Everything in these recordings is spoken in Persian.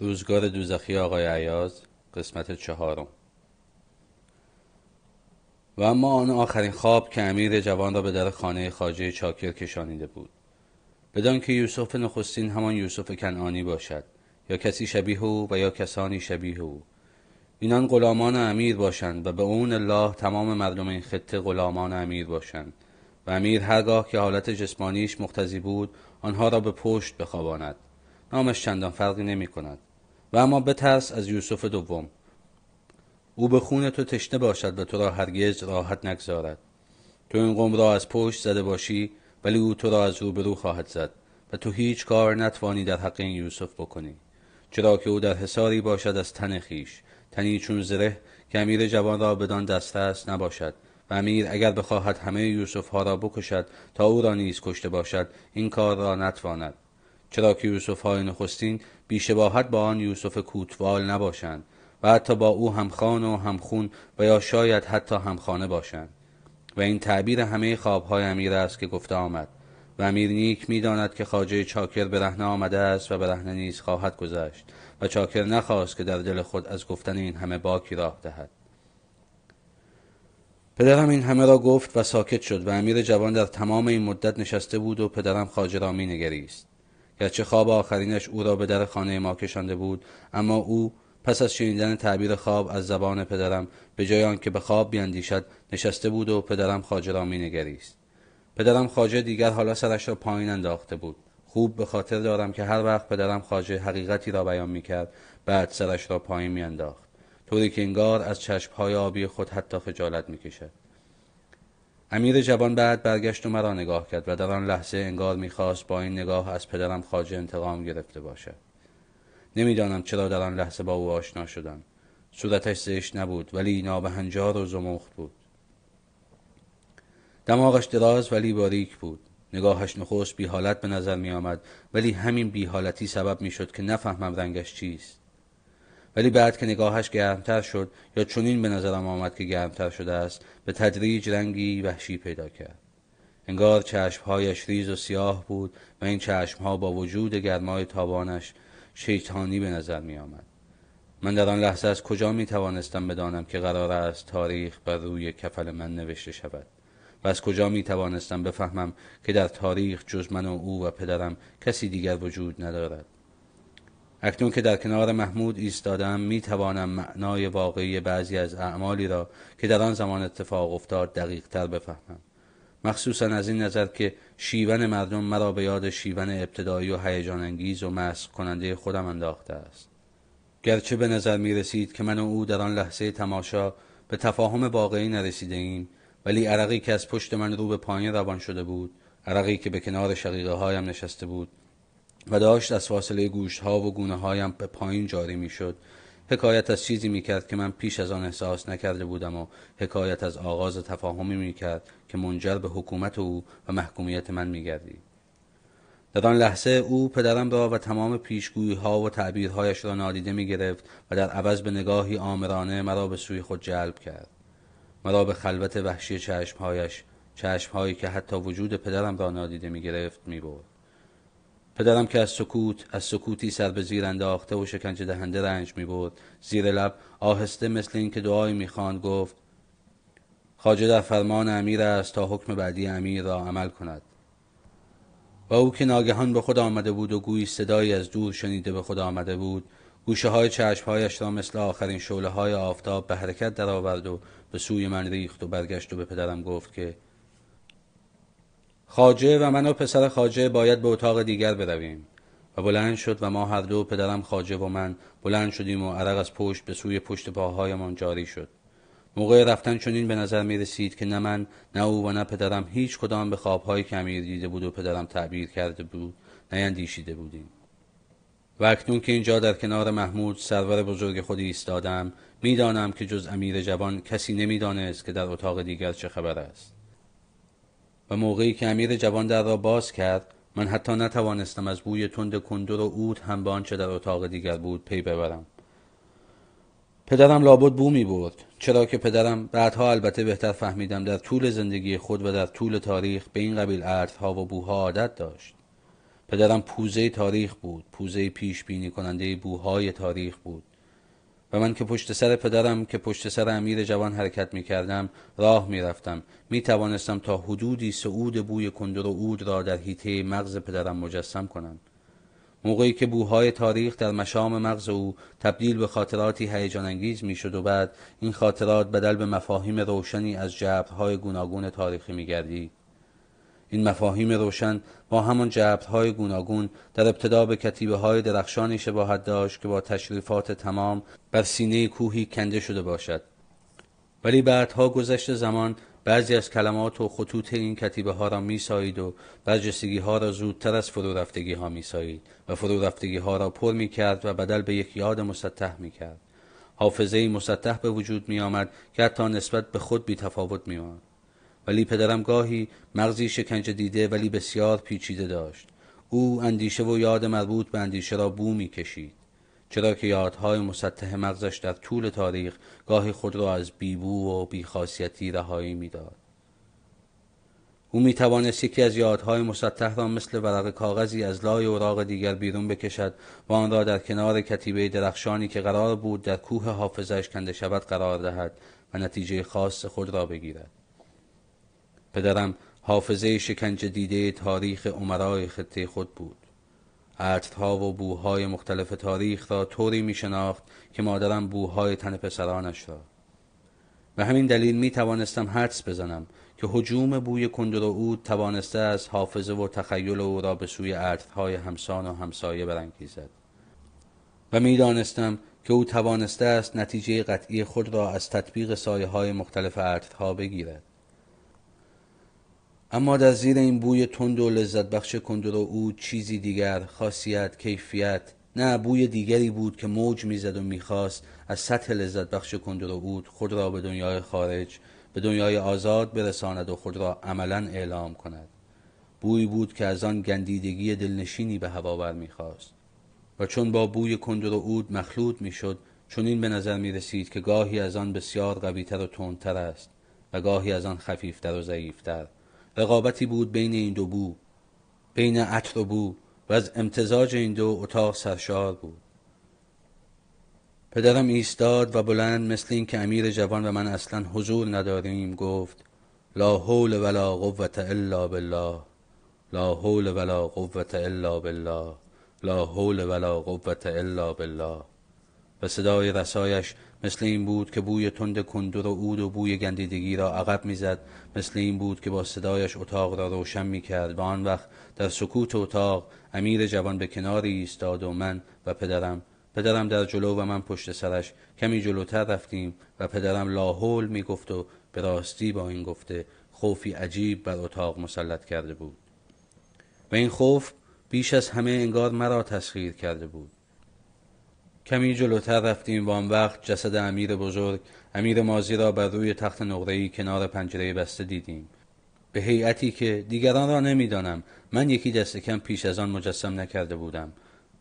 روزگار دوزخی آقای عیاز قسمت چهارم. و اما آن آخرین خواب که امیر جوان را به در خانه خاجه چاکر کشانیده بود. بدان که یوسف نخستین همان یوسف کنعانی باشد یا کسی شبیه او و یا کسانی شبیه او. اینان غلامان امیر باشند و به اون الله تمام مردم این خطه غلامان امیر باشند. و امیر هرگاه که حالت جسمانیش مقتضی بود آنها را به پشت بخواباند. نامش چندان فرقی نمی کند. و اما بترس از یوسف دوم. او به خون تو تشنه باشد و تو را هرگز راحت نگذارد. تو این قوم را از پشت زده باشی ولی او تو را از روبرو خواهد زد و تو هیچ کار نتوانی در حق این یوسف بکنی. چرا که او در حساری باشد از تن خیش تنی چون زره که امیر جوان را بدان دست است نباشد و امیر اگر بخواهد همه یوسف ها را بکشد تا او را نیز کشته باشد این کار را نتواند. چرا که یوسف های نخستین بیشباهت با آن یوسف کوتوال نباشند و حتی با او همخان و همخون و یا شاید حتی همخانه باشند. و این تعبیر همه خوابهای امیر است که گفته آمد. و امیر نیک می‌داند که خاجه چاکر به رهنه آمده است و به رهنه نیز خواهد گذشت و چاکر نخواست که در دل خود از گفتن این همه باکی راه دهد. پدرم این همه را گفت و ساکت شد و امیر جوان در تمام این مدت نشسته بود و پدرم خاجه را می نگریست گرچه خواب آخرینش او را به در خانه ما کشانده بود اما او پس از شنیدن تعبیر خواب از زبان پدرم به جای آنکه به خواب بیاندیشد نشسته بود و پدرم خاجه را مینگریست. پدرم خاجه دیگر حالا سرش را پایین انداخته بود. خوب به خاطر دارم که هر وقت پدرم خاجه حقیقتی را بیان می‌کرد بعد سرش را پایین میانداخت. طوری که انگار از چشمهای آبی خود حتی خجالت می‌کشد. امیر جوان بعد برگشت و مرا نگاه کرد و در آن لحظه انگار می‌خواست با این نگاه از پدرم خاجه انتقام گرفته باشد. نمی‌دانم چرا در آن لحظه با او آشنا شدم. صورتش زشت نبود ولی نابهنجار و زمخت بود. دماغش دراز ولی باریک بود. نگاهش نخست بی حالت به نظر می آمد ولی همین بی حالتی سبب می شد که نفهمم رنگش چیست. ولی بعد که نگاهش گرمتر شد یا چنین به نظرم آمد که گرمتر شده است به تدریج رنگی وحشی پیدا کرد. انگار چشمهایش ریز و سیاه بود و این چشمها با وجود گرمای تابانش شیطانی به نظر می آمد. من در آن لحظه از کجا می توانستم بدانم که قرار است تاریخ بر روی کفل من نوشته شود؟ و از کجا می توانستم بفهمم که در تاریخ جز من و او و پدرم کسی دیگر وجود ندارد؟ اکنون که در کنار محمود ایستادم می توانم معنای واقعی بعضی از اعمالی را که در آن زمان اتفاق افتاد دقیق تر بفهمم. مخصوصا از این نظر که شیون مردم مرا به یاد شیون ابتدایی و هیجان انگیز و مسخ کننده خودم انداخته است. گرچه به نظر می رسید که من و او در آن لحظه تماشا به تفاهم واقعی نرسیده ایم ولی عرقی که از پشت من رو به پایین روان شده بود عرقی که به کنار شقیقه هایم نشسته بود و داشت از فاصله گوشت ها و گونه هایم به پایین جاری می شد حکایت از چیزی می کرد که من پیش از آن احساس نکرده بودم و حکایت از آغاز تفاهمی می کرد که منجر به حکومت او و محکومیت من می گردی. در آن لحظه او پدرم را و تمام پیشگویی ها و تعبیرهایش را نادیده می گرفت و در عوض به نگاهی آمرانه مرا به سوی خود جلب کرد مرا به خلوت وحشی چشمهایش چشمهایی که حتی وجود پدرم را نادیده می گرفت می برد. پدرم که از سکوت از سکوتی سر به زیر انداخته و شکنجه دهنده رنج می بود زیر لب آهسته مثل اینکه دعایی می‌خواند گفت خاجه در فرمان امیر است تا حکم بعدی امیر را عمل کند. و او که ناگهان به خود آمده بود و گویی صدایی از دور شنیده به خود آمده بود گوشه های چشمهایش را مثل آخرین شعله های آفتاب به حرکت درآورد و به سوی من ریخت و برگشت و به پدرم گفت که خاجه و من و پسر خاجه باید به اتاق دیگر برویم. و بلند شد و ما هر دو پدرم خاجه و من بلند شدیم و عرق از پشت به سوی پشت پاهایمان جاری شد. موقع رفتن چنین به نظر می رسید که نه من نه او و نه پدرم هیچ کدام به خوابهایی که امیر دیده بود و پدرم تعبیر کرده بود نیندیشیده بودیم. و اکنون که اینجا در کنار محمود سرور بزرگ خودی ایستادم می‌دانم که جز امیر جوان کسی نمی‌دانست که در اتاق دیگر چه خبر است. و موقعی که امیر جوان در را باز کرد من حتی نتوانستم از بوی تند کندر و اود هم به آنچه در اتاق دیگر بود پی ببرم. پدرم لابد بو می برد چرا که پدرم بعدها البته بهتر فهمیدم در طول زندگی خود و در طول تاریخ به این قبیل عرضها و بوها عادت داشت. پدرم پوزه تاریخ بود پوزه پیش بینی کننده بوهای تاریخ بود. و من که پشت سر پدرم که پشت سر امیر جوان حرکت می کردم راه می رفتم می توانستم تا حدودی سعود بوی کندر و عود را در حیطه مغز پدرم مجسم کنم موقعی که بوهای تاریخ در مشام مغز او تبدیل به خاطراتی هیجان انگیز می شد و بعد این خاطرات بدل به مفاهیم روشنی از جبرهای گوناگون تاریخی می گردید. این مفاهیم روشن با همان جبرهای گوناگون در ابتدا به کتیبه های درخشانی شباهت داشت که با تشریفات تمام بر سینه کوهی کنده شده باشد ولی بعدها گذشت زمان بعضی از کلمات و خطوط این کتیبه ها را می سایید و برجستگی ها را زودتر از فرو رفتگی ها می سایید و فرو رفتگی ها را پر می کرد و بدل به یک یاد مسطح می کرد حافظه مسطح به وجود می آمد که حتی نسبت به خود بی تفاوت می آمد. ولی پدرم گاهی مغزی شکنجه دیده ولی بسیار پیچیده داشت. او اندیشه و یاد مربوط به اندیشه را بو می کشید چرا که یادهای مسطح مغزش در طول تاریخ گاهی خود را از بیبو و بیخاصیتی رهایی می‌داد. او می توانست یکی از یادهای مسطح را مثل ورق کاغذی از لای اوراق دیگر بیرون بکشد و آن را در کنار کتیبه درخشانی که قرار بود در کوه حافظش کنده شود قرار دهد و نتیجه خاص خود را بگیرد. پدرم حافظه شکنجه دیده تاریخ عمرای خطه خود بود. عطرها و بوهای مختلف تاریخ را طوری می شناخت که مادرم بوهای تن پسرانش را. و همین دلیل می توانستم حدس بزنم که حجوم بوی کندر و اود توانسته از حافظه و تخیل او را به سوی عطرهای همسان و همسایه برانگیزد. و می دانستم که او توانسته است نتیجه قطعی خود را از تطبیق سایه های مختلف عطرها بگیرد. اما در زیر این بوی تند و لذت بخش کندر و او چیزی دیگر خاصیت کیفیت نه بوی دیگری بود که موج می‌زد و می‌خواست از سطح لذت بخش کندر و اود خود را به دنیای خارج به دنیای آزاد برساند و خود را عملا اعلام کند. بوی بود که از آن گندیدگی دلنشینی به هوا بر می‌خواست. و چون با بوی کندر و اود مخلوط می‌شد چون این به نظر می رسید که گاهی از آن بسیار قویتر و تندتر است و گاهی از آن خفیفتر و ضعیفتر. رقابتی بود بین این دو بو بین عطر و بو و از امتزاج این دو اتاق سرشار بود. پدرم ایستاد و بلند مثل این که امیر جوان و من اصلا حضور نداریم گفت لا حول ولا قوة الا بالله لا حول ولا قوة الا بالله لا حول ولا قوة الا بالله. و صدای رسایش مثل این بود که بوی تند کندر و عود و بوی گندیدگی را عقب می‌زد. مثل این بود که با صدایش اتاق را روشن می‌کرد و آن وقت در سکوت اتاق امیر جوان به کناری ایستاد و من و پدرم. پدرم در جلو و من پشت سرش. کمی جلوتر رفتیم و پدرم لاحول می‌گفت و به راستی با این گفته خوفی عجیب بر اتاق مسلط کرده بود. و این خوف بیش از همه انگار مرا تسخیر کرده بود. کمی جلوتر رفتیم و آن وقت جسد امیر بزرگ امیر مازی را بر روی تخت نقره‌ای کنار پنجره بسته دیدیم. به هیئتی که دیگران را نمی‌دانم من یکی دست کم پیش از آن مجسم نکرده بودم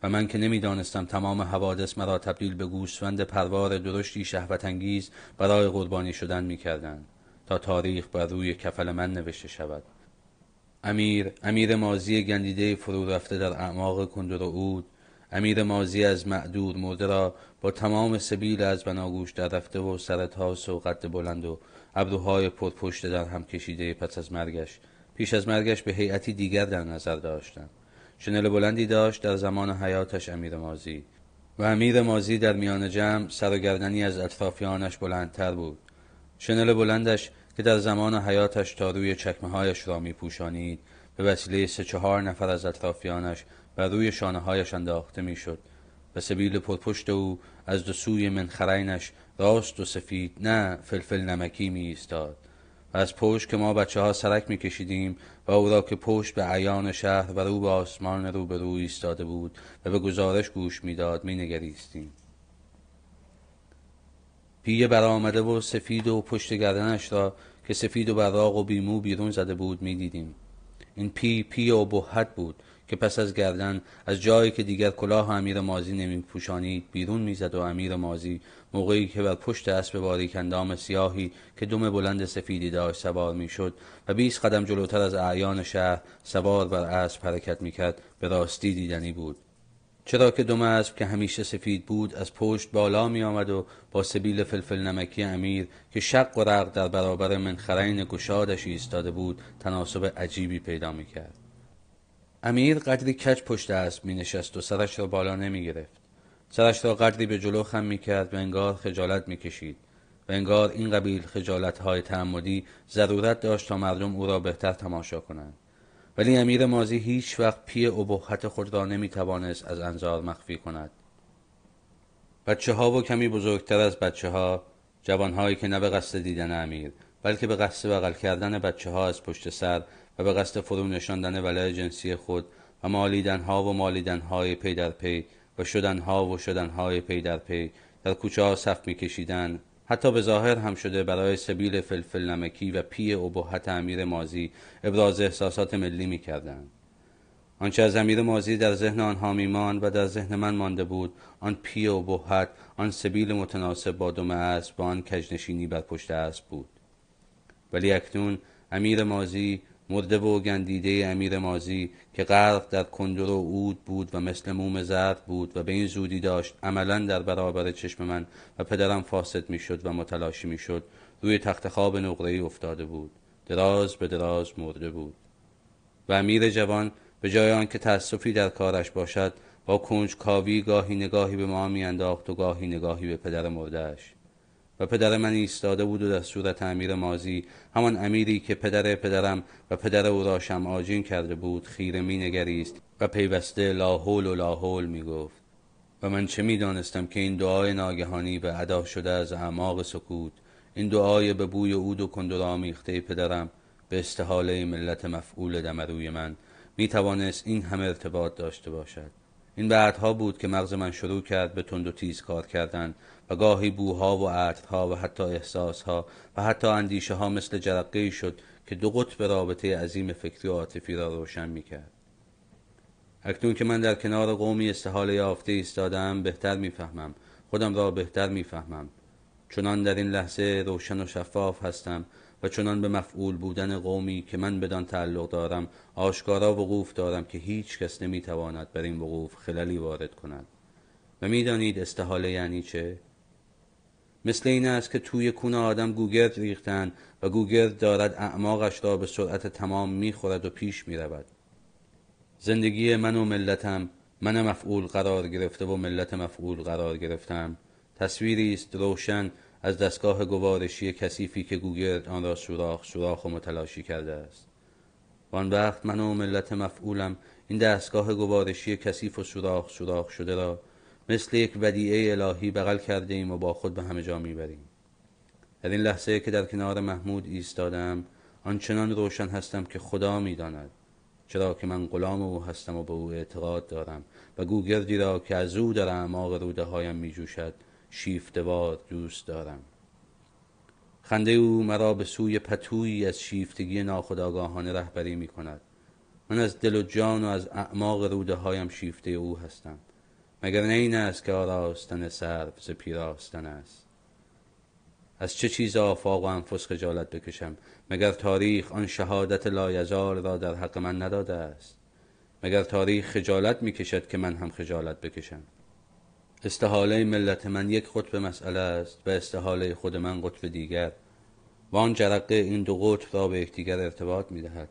و من که نمی‌دانستم تمام حوادث مرا تبدیل به گوسفند پروار درشتی شهوت انگیز برای قربانی شدن می‌کردند تا تاریخ بر روی کفل من نوشته شود. امیر امیر مازی گندیده فرو رفته در اعماق کندر و اود امیر مازی از معدود مرده را با تمام سبیل از بناگوش در رفته و سرتاس و قد بلند و ابروهای پرپشت در هم کشیده پس از مرگش. پیش از مرگش به هیئتی دیگر در نظر داشتند. شنل بلندی داشت در زمان حیاتش امیر مازی. و امیر مازی در میان جمع سر و گردنی از اطرافیانش بلندتر بود. شنل بلندش که در زمان حیاتش تا روی چکمه هایش را می پوشانید به وسیله سه چهار نفر از اطرافیانش و روی شانه هایش انداخته می‌شد. و سبیل پرپشت او از دو سوی منخرینش راست و سفید نه فلفل نمکی می ایستاد و از پشت که ما بچه ها سرک می کشیدیم و او را که پشت به عیان شهر و رو به آسمان رو به روی ایستاده بود و به گزارش گوش می‌داد می نگریستیم پیه برآمده و سفید و پشت گردنش را که سفید و براق و بیمو بیرون زده بود می دیدیم. این پی پی ابهت بود. که پس از گردن از جایی که دیگر کلاه امیر مازی نمی پوشانید بیرون می‌زد و امیر مازی موقعی که بر پشت اسب باریک اندام سیاهی که دم بلند سفیدی داشت سوار می‌شد و بیست قدم جلوتر از اعیان شهر سوار بر اسب حرکت می‌کرد به راستی دیدنی بود چرا که دم اسب که همیشه سفید بود از پشت بالا می آمد و با سبیل فلفل نمکی امیر که شق و رق در برابر منخرین گشادش ایستاده بود تناسب عجیبی پیدا می کرد. امیر قدری کج پشت اسب می نشست و سرش را بالا نمی گرفت. سرش را قدری به جلو خم می کرد و انگار خجالت می کشید و انگار این قبیل خجالت های تعمدی ضرورت داشت تا مردم او را بهتر تماشا کنند. ولی امیر مازی هیچ وقت پی ابهت خود را نمی توانست از انظار مخفی کند بچه ها و کمی بزرگتر از بچه ها جوان هایی که نه به قصد دیدن امیر بلکه به قصد بغل کردن بچه ها از پشت سر و به قصد فرو نشاندن ولع جنسی خود و مالیدن ها و مالیدن های پی در پی و شدن ها و شدن های پی در پی در کوچه ها صف می کشیدن حتی به ظاهر هم شده برای سبیل فلفل نمکی و پی ابهت امیر مازی ابراز احساسات ملی می کردن. آنچه از امیر مازی در ذهن آنها میماند و در ذهن من مانده بود آن پی ابهت آن سبیل متناسب با دم اسب با آن کجنشینی بر پشت اسب بود ولی اکنون امیر مازی مرده و گندیده امیر مازی که غرق در کندر و عود بود و مثل موم زرد بود و به این زودی داشت عملا در برابر چشم من و پدرم فاسد می‌شد و متلاشی می‌شد. روی تخت خواب نقره افتاده بود. دراز به دراز مرده بود. و امیر جوان به جای آنکه تأسفی در کارش باشد با کنج کاوی گاهی نگاهی به ما میانداخت و گاهی نگاهی به پدر مردهش و پدر من ایستاده بود و در صورت امیر مازی همان امیری که پدر پدرم و پدر او را آجین کرده بود خیره می نگریست و پیوسته لاحول و لاحول می گفت. و من چه می دانستم که این دعای ناگهانی به ادا شده از اعماق سکوت این دعای به بوی عود و کندر آمیخته پدرم به استحاله ملت مفعول دمروی من می توانست این همه ارتباط داشته باشد. این بعدها بود که مغز من شروع کرد به تند و تیز کار کردن و گاهی بوها و عطرها و حتی احساسها و حتی اندیشه ها مثل جرقه شد که دو قطب رابطه عظیم فکری و عاطفی را روشن می کرد. اکنون که من در کنار قومی استحاله یافته ایستادم بهتر می‌فهمم. خودم را بهتر می‌فهمم. چنان در این لحظه روشن و شفاف هستم و چنان به مفعول بودن قومی که من بدان تعلق دارم آشکارا وقوف دارم که هیچ کس نمی‌تواند بر این وقوف خللی وارد کند. و می‌دانید استحاله یعنی چه؟ مثل این است که توی کون آدم گوگرد ریختن و گوگرد دارد اعماقش را به سرعت تمام می‌خورد و پیش می‌رود. زندگی من و ملتم من مفعول قرار گرفته و ملت مفعول قرار گرفتم. تصویری است روشن از دستگاه گوارشی کثیفی که گوگرد آن را سوراخ سوراخ و متلاشی کرده است. وان وقت من و ملت مفعولم این دستگاه گوارشی کثیف و سوراخ سوراخ شده را مثل یک ودیعه الهی بغل کرده ایم و با خود به همه جا می‌بریم. در این لحظه که در کنار محمود ایستادم آنچنان روشن هستم که خدا می‌داند. چرا که من غلام او هستم و به او اعتقاد دارم و گوگردی را که از او در اعماق روده هایم می جوشد شیفتوار دوست دارم. خنده او مرا به سوی پتویی از شیفتگی ناخداگاهانه رهبری می کند من از دل و جان و از اعماق روده هایم شیفته او هستم. مگر نه این است که آراستن سرو ز پیراستن است. از چه چیز آفاق و انفس خجالت بکشم؟ مگر تاریخ آن شهادت لایزال را در حق من نداده است؟ مگر تاریخ خجالت می‌کشد که من هم خجالت بکشم؟ استحاله ملت من یک قطب مسئله است و استحاله خود من قطب دیگر. و آن جرقه این دو قطب را به یکدیگر ارتباط می‌دهد.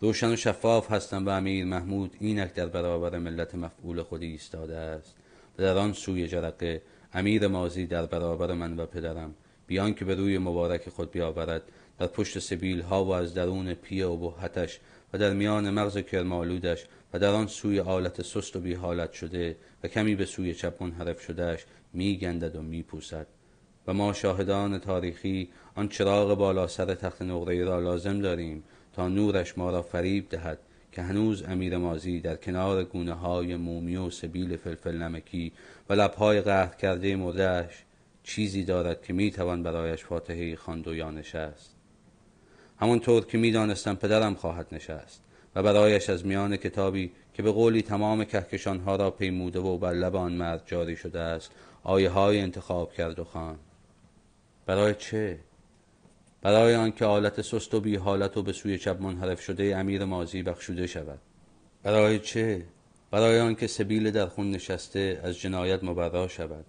روشن و شفاف هستم و امیر محمود اینک در برابر ملت مفعول خودی ایستاده است. و در آن سوی جرقه امیر مازی در برابر من و پدرم. بیان که به روی مبارک خود بیاورد. در پشت سبیل ها و از درون پی و بحتش و در میان مغز کرمالودش و در آن سوی آلت سست و بی حالت شده و کمی به سوی چپ منحرف شدهش می گندد و می پوسد و ما شاهدان تاریخی آن چراغ بالا سر تخت نقره را لازم داریم. نورش ما را فریب دهد که هنوز امیر مازی در کنار گونه های مومی و سبیل فلفل نمکی و لبهای قهر کرده مردهش چیزی دارد که می‌توان برایش فاتحه خواند و یا نشست. همانطور که می‌دانستم پدرم خواهد نشست و برایش از میان کتابی که به قولی تمام کهکشانها را پیموده و بر لب آن مرد جاری شده است آیه های انتخاب کرد و خان برای چه؟ برای آنکه حالت سست و بی حالت و به سوی چپ منحرف شده امیر مازی بخشوده شود. برای چه؟ برای آنکه سبیل در خون نشسته از جنایت مبرا شود.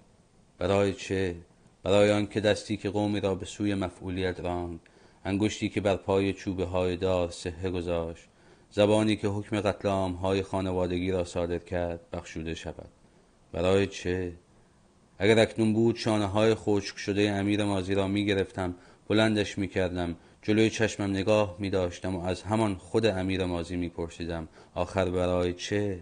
برای چه؟ برای آنکه دستی که قومی را به سوی مفعولیت راند انگشتی که بر پای چوبه های دار صحه گذاشت زبانی که حکم قتل های خانوادگی را صادر کرد بخشوده شود. برای چه؟ اگر اکنون بود شانه های خشک شده امیر مازی را می گرفتم بلندش می کردم جلوی چشمم نگاه می داشتم و از همان خود امیر مازی می پرسیدم آخر برای چه؟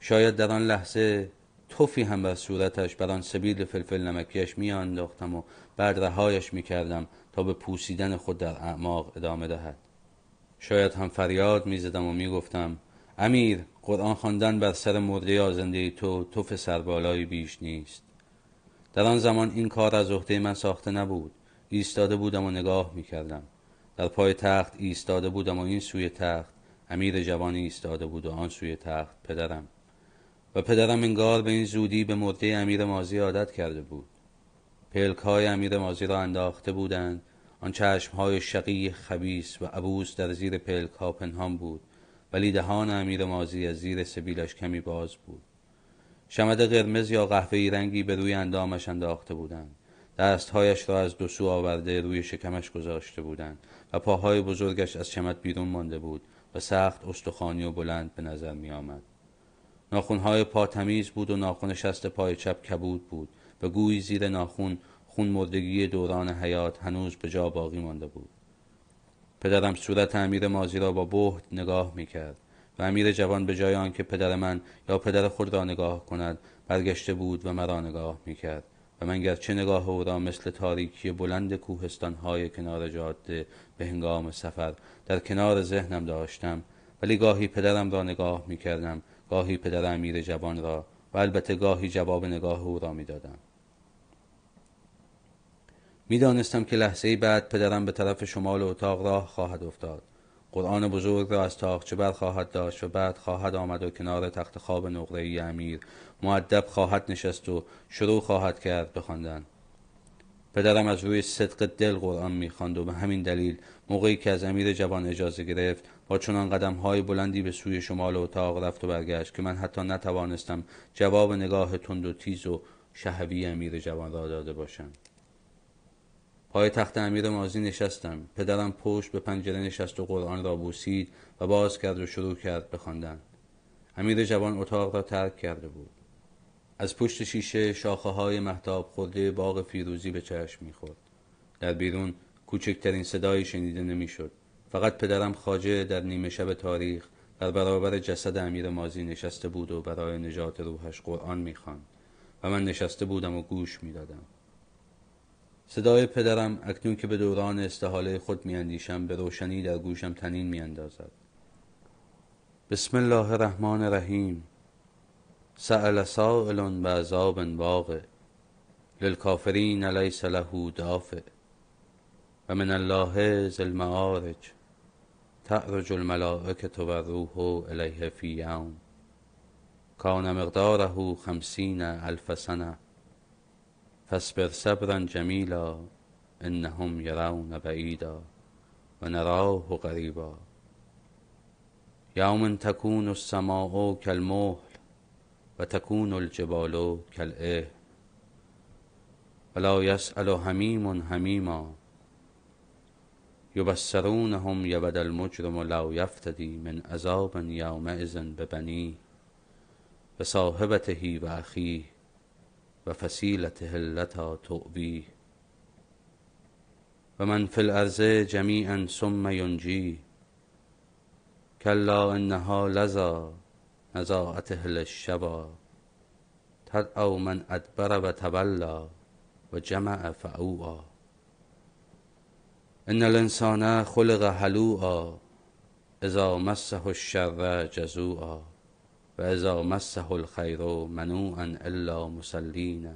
شاید در آن لحظه توفی هم بر صورتش بر آن سبیل فلفل نمکیش می انداختم و بعد رهایش می کردم تا به پوسیدن خود در اعماق ادامه دهد. شاید هم فریاد می زدم و می گفتم امیر قرآن خواندن بر سر مرده آزنده تو توف سربالایی بیش نیست. در آن زمان این کار از عهده من ساخته نبود. ایستاده بودم و نگاه می کردم در پای تخت ایستاده بودم و این سوی تخت امیر جوانی ایستاده بود و آن سوی تخت پدرم. و پدرم انگار به این زودی به مرده امیر مازی عادت کرده بود. پلک های امیر مازی را انداخته بودند. آن چشم های شقی خبیس و عبوس در زیر پلک ها پنهان بود. ولی دهان امیر مازی از زیر سبیلش کمی باز بود. شمد قرمز یا قهوه‌ای رنگی به روی اندامش انداخته بودند. دستهایش را از دو سو آورده روی شکمش گذاشته بودند و پاهای بزرگش از شمد بیرون مانده بود و سخت استخوانی و بلند به نظر می آمد. ناخونهای پا تمیز بود و ناخون شست پای چپ کبود بود. و گویی زیر ناخون خون مردگی دوران حیات هنوز به جا باقی مانده بود. پدرم صورت امیر مازی را با بهت نگاه می کرد و امیر جوان به جای آنکه پدر من یا پدر خود را نگاه کند برگشته بود و مرا نگاه می کرد و من گرچه نگاه او را مثل تاریکی بلند کوهستان های کنار جاده به هنگام سفر در کنار ذهنم داشتم ولی گاهی پدرم را نگاه می کردم گاهی پدر امیر جوان را و البته گاهی جواب نگاه او را می دادم می‌دانستم که لحظه بعد پدرم به طرف شمال اتاق راه خواهد افتاد. قرآن بزرگ را از تاقچه بر خواهد داشت و بعد خواهد آمد و کنار تخت خواب نقره امیر. معدب خواهد نشست و شروع خواهد کرد بخواندن پدرم از روی صدق دل قرآن می‌خواند و به همین دلیل موقعی که از امیر جوان اجازه گرفت با چنان قدم های بلندی به سوی شمال اتاق رفت و برگشت که من حتی نتوانستم جواب نگاه تند و تیز و شهوی امیر جوان را داده باشم. پای تخت امیر مازی نشستم. پدرم پشت به پنجره نشست و قرآن را بوسید و باز کرد و شروع کرد بخواندن امیر جوان اتاق را ترک کرده بود. از پشت شیشه شاخه های محتاب خورده باغ فیروزی به چشم می‌خورد. در بیرون کوچکترین صدایی شنیده نمی‌شد. فقط پدرم خاجه در نیمه شب تاریخ در برابر جسد امیر مازی نشسته بود و برای نجات روحش قرآن می‌خواند و من نشسته بودم و گوش می‌دادم. صدای پدرم اکنون که به دوران استحاله خود میاندیشم به روشنی در گوشم تنین میاندازد. بسم الله الرحمن الرحیم. سأل سائل بعذاب واقع. للکافرین لیس له دافع. و من الله ذی المعارج. تعرج الملائکة و الروح الیه فی یوم. کان مقداره خمسین الف سنه فاصبر صبرا جمیلا انهم یرون بعیدا و نراه قریبا. یوم تکون السماء کالمهل و تکون الجبال کالعهن ولا یسأل حمیم حمیما. یبصرونهم یود المجرم لو یفتدی من عذاب یومئذ ببنیه صاحبته و اخیه. و فسیلته التي تؤویه و من فی الارض جمیعا ثم ینجیه کلا انها لظا نزاعته للشبا. تدعو من ادبر و تولا و جمع فعوعا ان الانسان خلق هلوعا اذا مسه الشر جزوعا. و اذا مسه الخیر منوعا الا مسلین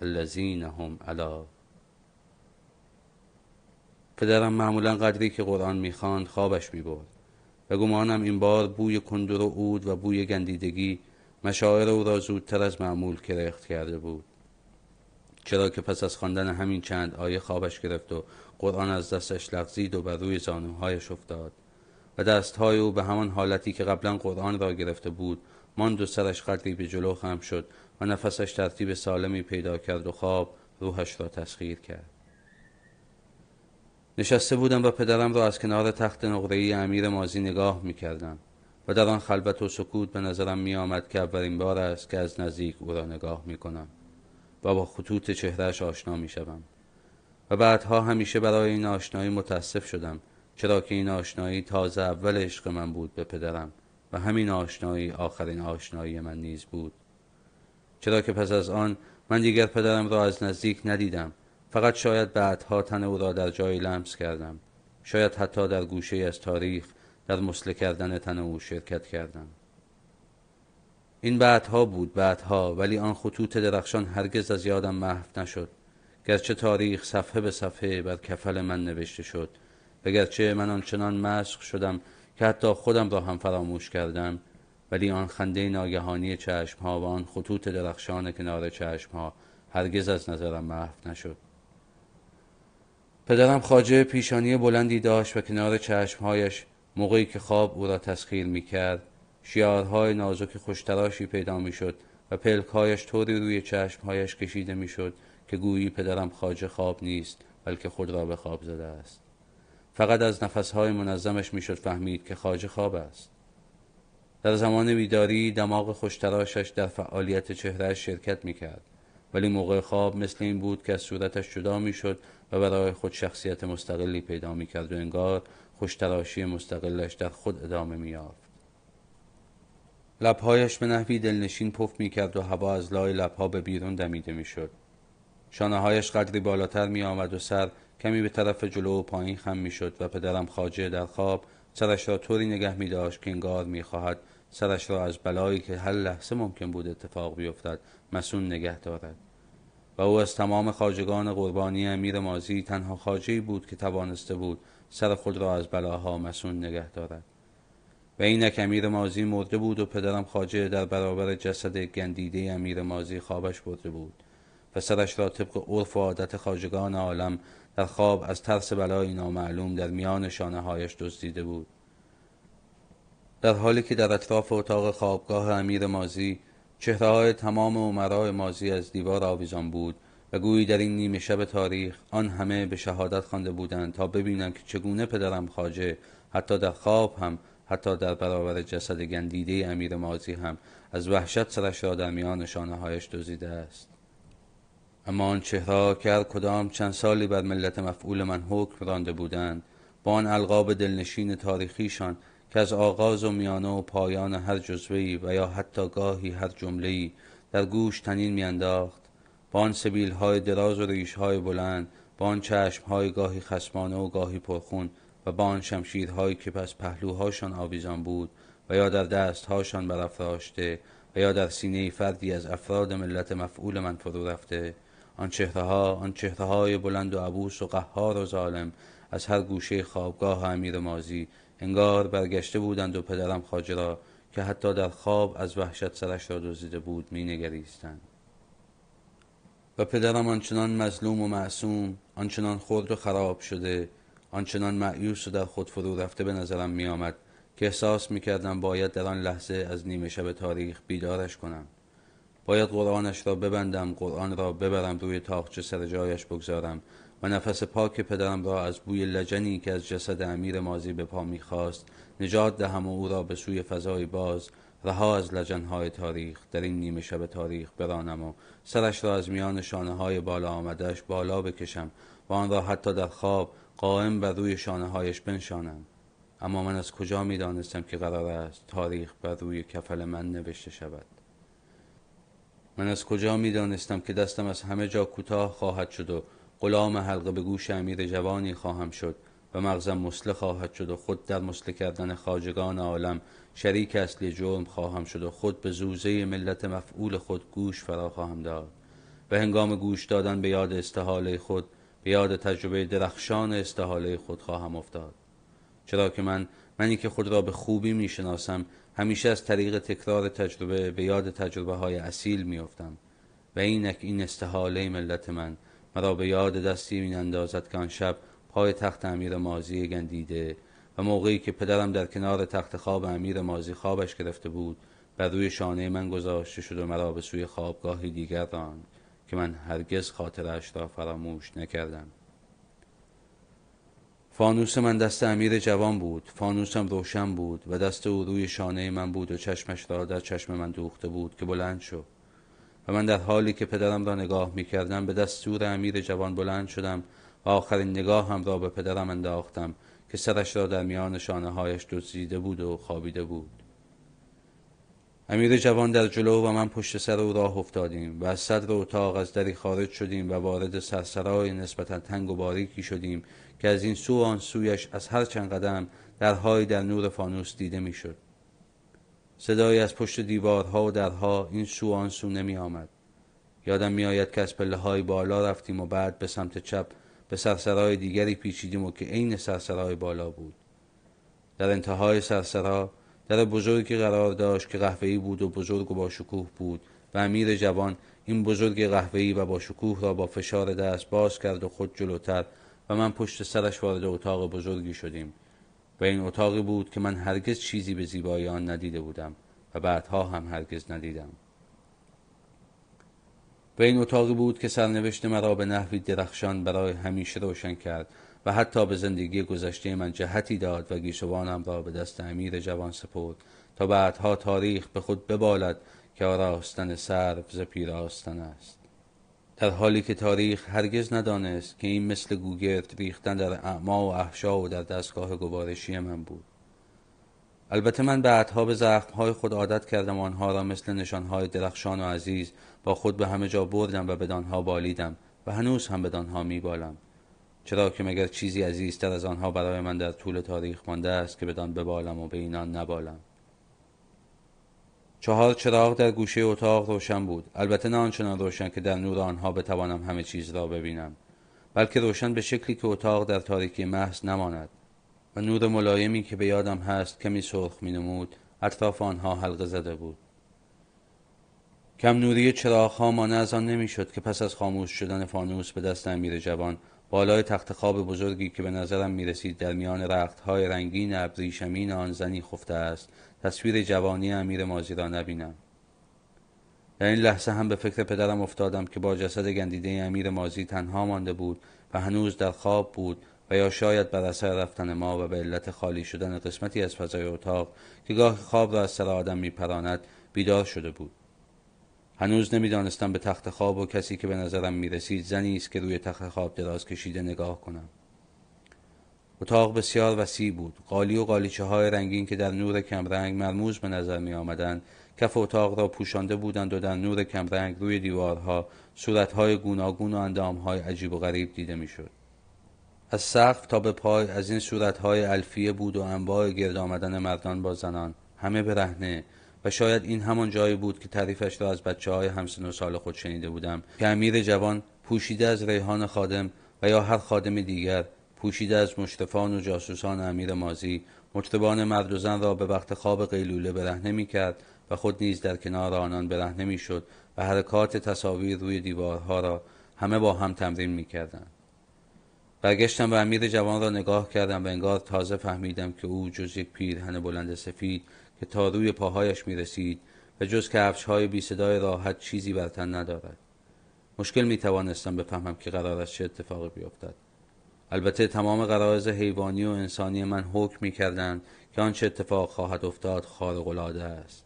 الذین هم علی پدرم معمولا قدری که قرآن می‌خواند خوابش می‌برد. و گمانم این بار بوی کندر و عود و بوی گندیدگی مشاعر او را زودتر از معمول کرخت کرده بود. چرا که پس از خواندن همین چند آیه خوابش گرفت و قرآن از دستش لغزید و بر روی زانوهایش افتاد. و دستهای او به همان حالتی که قبلا قرآن را گرفته بود ماند و سرش قدری به جلو خم شد و نفسش ترتیب سالمی پیدا کرد و خواب روحش را تسخیر کرد نشسته بودم و پدرم را از کنار تخت نقره‌ای امیر مازی نگاه می کردم و در آن خلوت و سکوت به نظرم می آمد که اولین بار است که از نزدیک او را نگاه می کنم و با خطوط چهرهش آشنا می شدم. و بعدها همیشه برای این آشنایی متاسف شدم چرا که این آشنایی تازه اول عشق من بود به پدرم و همین آشنایی آخرین آشنایی من نیز بود. چرا که پس از آن من دیگر پدرم را از نزدیک ندیدم. فقط شاید بعدها تن او را در جایی لمس کردم. شاید حتی در گوشه از تاریخ در مسله کردن تن او شرکت کردم. این بعدها بود بعدها ولی آن خطوط درخشان هرگز از یادم محو نشد. گرچه تاریخ صفحه به صفحه بر کفل من نوشته شد. و گرچه من آنچنان مشق شدم که حتی خودم را هم فراموش کردم ولی آن خنده ناگهانی چشمها و آن خطوط درخشان کنار چشمها هرگز از نظرم محو نشد. پدرم خاجه پیشانی بلندی داشت و کنار چشمهایش موقعی که خواب او را تسخیر می کرد شیارهای نازک خوشتراشی پیدا می شد و پلکهایش طوری روی چشمهایش کشیده می شد که گویی پدرم خاجه خواب نیست بلکه خود را به خواب زده است. فقط از نفسهای منظمش می‌شد فهمید که خاجه خواب است. در زمان بیداری دماغ خوشتراشش در فعالیت چهرهش شرکت می‌کرد. ولی موقع خواب مثل این بود که از صورتش جدا می‌شد و برای خود شخصیت مستقلی پیدا می‌کرد و انگار خوشتراشی مستقلش در خود ادامه مییافت. لبهایش به نحوی دلنشین پف می‌کرد و هوا از لای لبها به بیرون دمیده می‌شد. شانههایش قدری بالاتر می آمد و سر کمی به طرف جلو و پایین خم می شد و پدرم خاجه در خواب سرش را طوری نگه می داشت که انگار می خواهد سرش را از بلایی که هر لحظه ممکن بود اتفاق بیفتد مسون نگه دارد. و او از تمام خاجگان قربانی امیر مازی تنها خاجه بود که توانسته بود سر خود را از بلاها مسون نگه دارد. و اینک امیر مازی مرده بود و پدرم خاجه در برابر جسد گندیده امیر مازی خوابش برده بود و سرش را طبق عرف و عادت خاجگان عالم در خواب از ترس بلایی نامعلوم در میان شانه هایش دزدیده بود. در حالی که در اطراف اتاق خوابگاه امیر مازی چهره های تمام عمرای مازی از دیوار آویزان بود و گویی در این نیمه شب تاریخ آن همه به شهادت خوانده بودند تا ببینند که چگونه پدرم خاجه حتی در خواب هم حتی در برابر جسد گندیده امیر مازی هم از وحشت سرش را در میان شانه هایش دزدیده است. اما آن چهره که هر کدام چند سالی بر ملت مفعول من حکم رانده بودند با آن القاب دلنشین تاریخیشان که از آغاز و میانه و پایان هر جزوهی و یا حتی گاهی هر جمله‌ای در گوش تنین میانداخت با آن های دراز و های بلند با آن های گاهی خسمانه و گاهی پرخون و با آن شمشیرهایی که پس پهلوهاشان آویزان بود و یا در دستهاشان برافراشته و یا در سینه فردی از افراد ملت مفعول من فرو رفته آن چهره ها آن چهره های بلند و عبوس و قهار و ظالم از هر گوشه خوابگاه امیر مازی انگار برگشته بودند و پدرم خاجه را که حتی در خواب از وحشت سرش را دزدیده بود می نگریستند و پدرم آنچنان مظلوم و معصوم آنچنان خرد و خراب شده آنچنان معیوس و در خود فرو رفته به نظرم می آمد که احساس می کردم باید در آن لحظه از نیمه شب تاریخ بیدارش کنم. باید قرآنش را ببندم قرآن را ببرم روی تاخچه سر جایش بگذارم و نفس پاک پدرم را از بوی لجنی که از جسد امیر مازی به پا می‌خواست نجات دهم و او را به سوی فضای باز رها از لجنهای تاریخ در این نیمه شب تاریخ برانم و سرش را از میان شانه های بالا آمدهش بالا بکشم و آن را حتی در خواب قائم بر روی شانه هایش بنشانم. اما من از کجا می دانستم که قرار است تاریخ بر روی کفل من نوشته شود؟ من از کجا می دانستم که دستم از همه جا کوتاه خواهد شد و غلام حلقه به گوش امیر جوانی خواهم شد و مغزم مسله خواهد شد و خود در مسله کردن خاجگان عالم شریک اصلی جرم خواهم شد و خود به زوزه ملت مفعول خود گوش فرا خواهم داد و هنگام گوش دادن به یاد استحاله خود به یاد تجربه درخشان استحاله خود خواهم افتاد. چرا که من منی که خود را به خوبی می‌شناسم همیشه از طریق تکرار تجربه به یاد تجربه های اصیل میافتم. و اینک این استحاله ملت من مرا به یاد دستی می اندازد که آن شب پای تخت امیر مازی گندیده و موقعی که پدرم در کنار تخت خواب امیر مازی خوابش گرفته بود بر روی شانه من گذاشته شد و مرا به سوی خوابگاهی دیگر راند که من هرگز خاطرش را فراموش نکردم. فانوس من دست امیر جوان بود. فانوسم روشن بود و دست او روی شانه من بود و چشمش را در چشم من دوخته بود که بلند شد. و من در حالی که پدرم را نگاه می کردم به دستور امیر جوان بلند شدم و آخرین نگاه هم را به پدرم انداختم که سرش را در میان شانه هایش دزدیده بود و خوابیده بود. امیر جوان در جلو و من پشت سر او راه افتادیم و از صدر اتاق از دری خارج شدیم و وارد سرسرای نسبتا تنگ و باریکی شدیم که از این سو آن سویش از هر چند قدم درهایی در نور فانوس دیده می‌شد. صدایی از پشت دیوارها و درها این سو آن سو نمی آمد. یادم می آید که از پله های بالا رفتیم و بعد به سمت چپ به سرسرای دیگری پیچیدیم و که عین سرسرای بالا بود. در انتهای سرسرا در بزرگی قرار داشت که قهوه‌ای بود و بزرگ و با شکوه بود و امیر جوان این بزرگ قهوه‌ای و با شکوه را با فشار دست باز کرد و خود جلوتر و من پشت سرش وارد اتاق بزرگی شدیم. و این اتاقی بود که من هرگز چیزی به زیبایی آن ندیده بودم و بعدها هم هرگز ندیدم. و این اتاقی بود که سرنوشت مرا به نحوی درخشان برای همیشه روشن کرد و حتی به زندگی گذشته من جهتی داد و گیسوانم را به دست امیر جوان سپرد تا بعدها تاریخ به خود ببالد که آراستن سر ز پیراستن است. در حالی که تاریخ هرگز ندانست که این مثل گوگرد ریختن در اعما و احشا و در دستگاه گوارشی من بود. البته من بعدها به زخمهای خود عادت کردم آنها را مثل نشانهای درخشان و عزیز با خود به همه جا بردم و بدانها بالیدم و هنوز هم بدانها میبالم. چرا که مگر چیزی عزیزتر از آنها برای من در طول تاریخ مانده است که بدان ببالم و به اینان نبالم. چهار چراغ در گوشه اتاق روشن بود. البته نه آنچنان روشن که در نور آنها بتوانم همه چیز را ببینم بلکه روشن به شکلی که اتاق در تاریکی محض نماند و نور ملایمی که به یادم هست کمی سرخ می نمود اطراف آنها حلقه زده بود. کم نوری چراغ ها مانع از آن نمی‌شد که پس از خاموش شدن فانوس به دست امیر جوان بالای تخت خواب بزرگی که به نظرم می رسید در میان رخت های رنگین ابریشمین آن زنی خفته است تصویر جوانی امیر مازی را نبینم. در این لحظه هم به فکر پدرم افتادم که با جسد گندیده امیر مازی تنها مانده بود و هنوز در خواب بود و یا شاید بر اثر رفتن ما و به علت خالی شدن قسمتی از فضای اتاق که گاه خواب را از سر آدم میپراند بیدار شده بود. هنوز نمی‌دانستم به تخت خواب و کسی که به نظرم می‌رسید زنی است که روی تخت خواب دراز کشیده نگاه کنم. اتاق بسیار وسیع بود قالی و قالیچه های رنگین که در نور کمرنگ مرموز به نظر می آمدند کف اتاق را پوشانده بودند و در نور کمرنگ روی دیوارها صورتهای گوناگون و اندامهای عجیب و غریب دیده می‌شد. از سقف تا به پای از این صورتهای الفیه بود و انواع گرد آمدن مردان با زنان همه برهنه و شاید این همان جایی بود که تعریفش را از بچه های همسن و سال خود شنیده بودم که امیر جوان پوشیده از ریحان خادم و یا هر خادم دیگر پوشیده از مشتفان و جاسوسان امیر مازی مطربان مرد را به وقت خواب قیلوله برهنه می کرد و خود نیز در کنار آنان برهنه می شد و حرکات تصاویر روی دیوارها را همه با هم تمرین می کردن. برگشتم و امیر جوان را نگاه کردم و انگار تازه فهمیدم که او جز یک پیرهن بلند سفید که تا روی پاهایش می رسید و جز کفش های بی صدای راحت چیزی بر تن ندارد. مشکل می توانستم بفهمم که قرار است چه اتفاقی بیفتد. البته تمام قرائز حیوانی و انسانی من حکم می کردند که آنچه اتفاق خواهد افتاد خارق العاده است.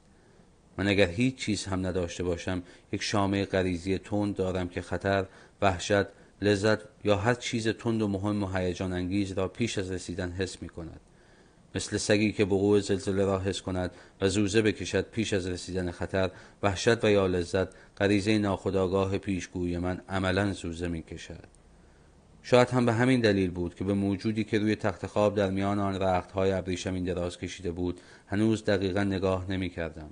من اگر هیچ چیز هم نداشته باشم یک شامه غریزی تند دارم که خطر وحشت لذت یا هر چیز تند و مهم و هیجان انگیز را پیش از رسیدن حس می کند مثل سگی که وقوع زلزله را حس کند و زوزه بکشد پیش از رسیدن خطر وحشت و یا لذت غریزه ناخودآگاه پیشگوی من عملا زوزه می کشد شاید هم به همین دلیل بود که به موجودی که روی تخت خواب در میان آن رختهای ابریشمین دراز کشیده بود هنوز دقیقا نگاه نمی کردم.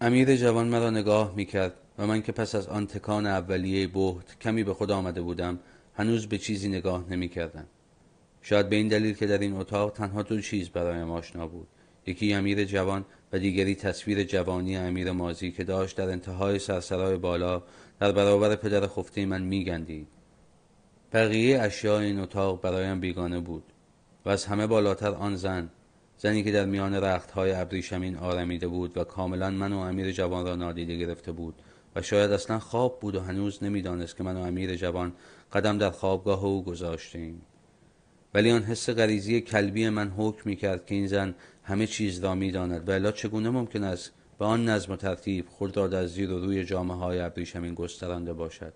امیر جوان مرا نگاه می کرد و من که پس از آن تکان اولیه بهت کمی به خود آمده بودم هنوز به چیزی نگاه نمی کردم. شاید به این دلیل که در این اتاق تنها دو چیز برایم آشنا بود یکی امیر جوان و دیگری تصویر جوانی امیر مازی که داشت در انتهای سرسرای بالا در برابر پدر خفته من میگندید بقیه اشیاء این اتاق برایم بیگانه بود و از همه بالاتر آن زن زنی که در میان رختهای ابریشمین آرمیده بود و کاملا من و امیر جوان را نادیده گرفته بود و شاید اصلا خواب بود و هنوز نمی‌دانست که من و امیر جوان قدم در خوابگاه او گذاشتیم. ولی آن حس غریزی کلبی من حکم می کرد که این زن همه چیز را می داند و الا چگونه ممکن است به آن نظم و ترتیب خود را در زیر و روی جامعه های ابریشمین گسترانده باشد.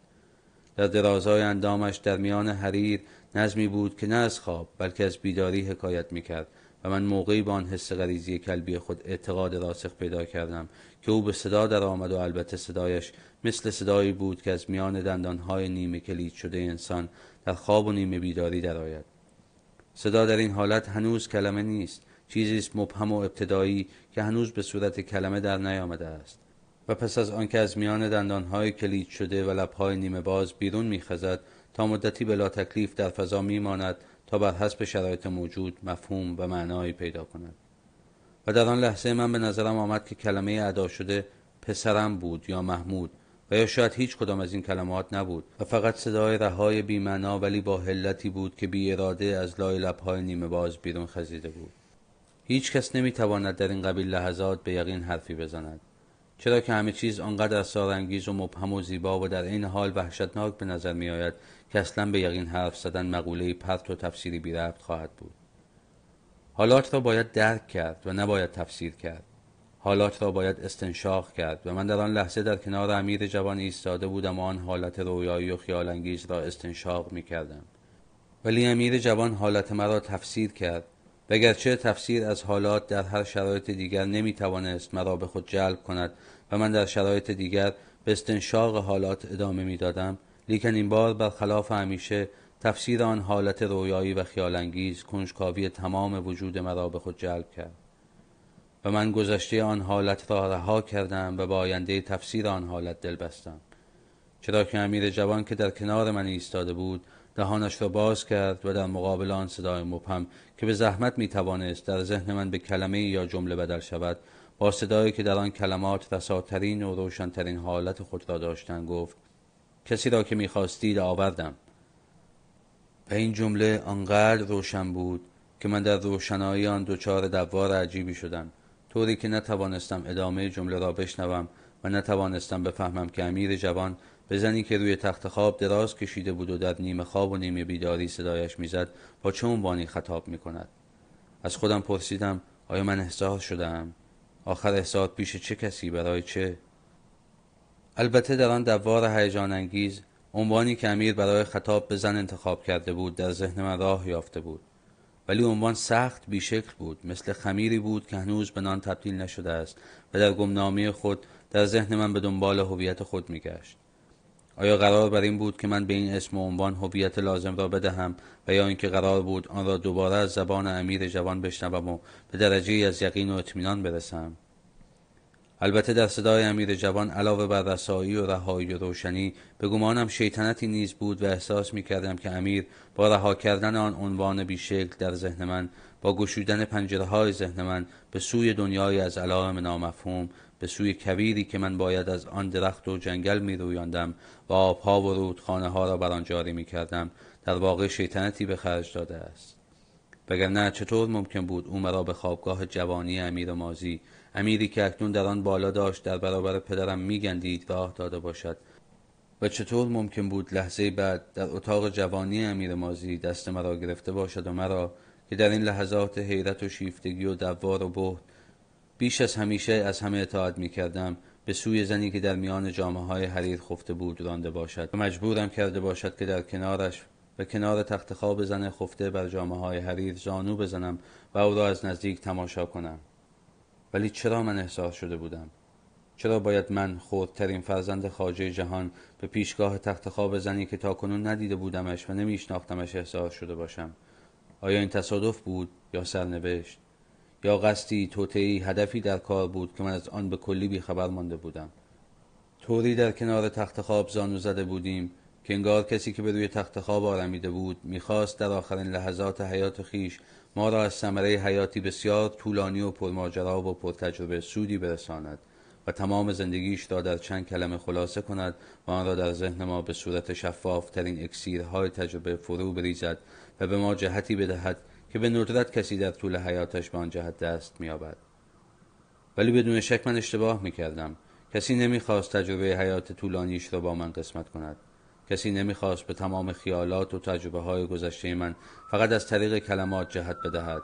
در درازای اندامش در میان حریر نظمی بود که نه از خواب بلکه از بیداری حکایت می کرد و من موقعی با آن حس غریزی کلبی خود اعتقاد راسخ پیدا کردم که او به صدا در آمد و البته صدایش مثل صدایی بود که از میان دندانهای نیمه کلید شده انسان در خواب و نیمه بیداری درآید. صدا در این حالت هنوز کلمه نیست چیزی است مبهم و ابتدایی که هنوز به صورت کلمه در نیامده است. و پس از آنکه از میان دندانهای کلید شده و لبهای نیمه باز بیرون میخزد تا مدتی بلا تکلیف در فضا میماند تا بر حسب شرایط موجود مفهوم و معنایی پیدا کند. و در آن لحظه من به نظرم آمد که کلمه ادا شده پسرم بود یا محمود و یا شاید هیچ کدام از این کلمات نبود و فقط صدای رهای بیمعنا ولی با حلتی بود که بی اراده از لای لبهای نیمه باز بیرون خزیده بود. هیچ کس نمی‌تواند در این قبیل لحظات به یقین حرفی بزند. چرا که همه چیز آنقدر اسرارانگیز و مبهم و زیبا و در این حال وحشتناک به نظر می آید که اصلا به یقین حرف زدن مقوله پرت و تفسیری بی ربط خواهد بود. حالات را باید درک کرد و نباید تفسیر کرد. حالات را باید استنشاق کرد و من در آن لحظه در کنار امیر جوان ایستاده بودم و آن حالت رویایی و خیالانگیز را استنشاق می کردم ولی امیر جوان حالت مرا تفسیر کرد. و اگرچه تفسیر از حالات در هر شرایط دیگر نمی توانست مرا به خود جلب کند و من در شرایط دیگر به استنشاق حالات ادامه می دادم لیکن این بار برخلاف همیشه تفسیر آن حالت رویایی و خیالانگیز کنجکاوی تمام وجود مرا به خود جلب کرد. و من گذشته آن حالت را رها کردم و با آینده تفسیر آن حالت دل بستم چرا که امیر جوان که در کنار من ایستاده بود دهانش را باز کرد و در مقابل آن صدای مبهم که به زحمت می توانست در ذهن من به کلمه یا جمله بدل شود با صدایی که در آن کلمات رساترین و روشنترین حالت خود را داشتن گفت کسی را که می‌خواستید آوردم و این جمله آنقدر روشن بود که من در روشنایی آن دچار دوار عجیبی شدم طوری که نتوانستم ادامه جمله را بشنوم و نتوانستم بفهمم که امیر جوان به زنی که روی تخت خواب دراز کشیده بود و در نیمه خواب و نیمه بیداری صدایش می‌زد با چه عنوانی خطاب می کند از خودم پرسیدم آیا من احساس شدم آخر احساس پیش چه کسی برای چه؟ البته در آن دوار هیجان انگیز عنوانی که امیر برای خطاب به زن انتخاب کرده بود در ذهن من راه یافته بود. ولی عنوان سخت بیشکل بود. مثل خمیری بود که هنوز به نان تبدیل نشده است و در گمنامی خود در ذهن من به دنبال هویت خود میگشت. آیا قرار بر این بود که من به این اسم و عنوان هویت لازم را بدهم و یا اینکه قرار بود آن را دوباره از زبان امیر جوان بشنوم و به درجه از یقین و اطمینان برسم؟ البته در صدای امیر جوان علاوه بر رسایی و رهایی و روشنی به گمانم شیطنتی نیز بود و احساس می کردم که امیر با رها کردن آن عنوان بیشکل در ذهن من با گشودن پنجره های ذهن من به سوی دنیای از علائم نامفهوم به سوی کویری که من باید از آن درخت و جنگل می رویاندم و آبها و رودخانه ها را بر آن جاری می کردم. در واقع شیطنتی به خرج داده است. وگرنه چطور ممکن بود او مرا به خوابگاه جوانی امیر مازی امیری که اکنون در آن بالا داشت در برابر پدرم میگندید راه داده باشد؟ و چطور ممکن بود لحظه بعد در اتاق جوانی امیر مازی دست مرا گرفته باشد و مرا که در این لحظات حیرت و شیفتگی و دوار و بهت بیش از همیشه از همه اطاعت می کردم به سوی زنی که در میان جامعه های حریر خفته بود رانده باشد. و مجبورم کرده باشد که در کنارش و کنار تخت خواب زن خفته بر جامعه های حریر زانو بزنم و او را از نزدیک تماشا کنم. ولی چرا من احساس شده بودم؟ چرا باید من خودترین فرزند خاجه جهان به پیشگاه تخت خواب زنی که تاکنون ندیده بودمش و نمیشناختمش احساس شده باشم؟ آیا این تصادف بود یا سرنوشت؟ یا قصدی توتعی هدفی در کار بود که من از آن به کلی بیخبر مانده بودم. طوری در کنار تخت خواب زانو زده بودیم که انگار کسی که به روی تخت خواب آرمیده بود می‌خواست در آخرین لحظات حیات خیش ما را از ثمره حیاتی بسیار طولانی و پرماجرا و پرتجربه سودی برساند و تمام زندگیش را در چند کلمه خلاصه کند و آن را در ذهن ما به صورت شفاف ترین اکسیرهای تجربه فرو بریزد و به ما جهتی بدهد که به ندرت کسی در طول حیاتش به آن جهت دست مییابد. ولی بدون شک من اشتباه می‌کردم. کسی نمی‌خواست تجربه حیات طولانیش را با من قسمت کند. کسی نمی‌خواست به تمام خیالات و تجربه های گذشته من فقط از طریق کلمات جهت بدهد.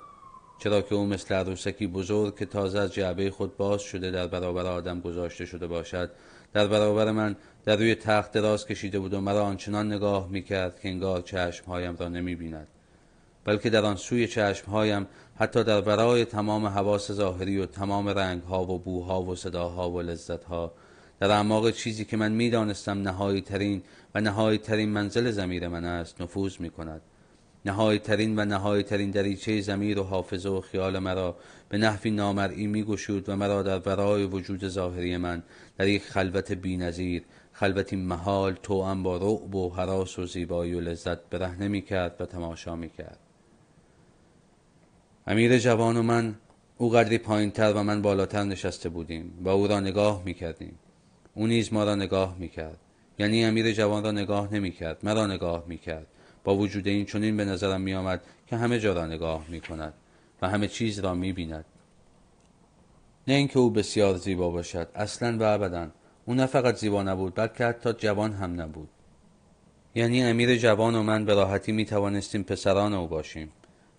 چرا که او مثل عروسکی بزرگ که تازه از جعبه خود باز شده در برابر آدم گذاشته شده باشد در برابر من در روی تخت دراز کشیده بود و مرا آنچنان نگاه می‌کرد که انگار چشمهایم را نمی‌بیند. بلکه در آن سوی چشمهایم حتی در برای تمام حواس ظاهری و تمام رنگها و بوها و صداها و لذتها. در اعماق چیزی که من می‌دانستم نهایی ترین و نهایی ترین منزل زمیر من است نفوذ می کند نهایی ترین و نهایی ترین دریچه زمیر و حافظه و خیال مرا به نحوی نامرئی می گشود و مرا در برای وجود ظاهری من در یک خلوت بینظیر خلوتی محال توأم با رعب و حراس و زیبایی و لذت برهنه می کرد و تماشا می کرد امیر جوان و من او قدری پایین تر و من بالاتر نشسته بودیم و او را نگاه می کردیم او نیز ما را نگاه می کرد یعنی امیر جوان را نگاه نمی کرد مرا نگاه می کرد با وجود این چنین به نظرم می آمد که همه جا را نگاه می کند و همه چیز را می بیند نه اینکه او بسیار زیبا باشد اصلا و ابدا. او نه فقط زیبا نبود بلکه حتی جوان هم نبود. یعنی امیر جوان و من به راحتی می توانستیم پسران او باشیم.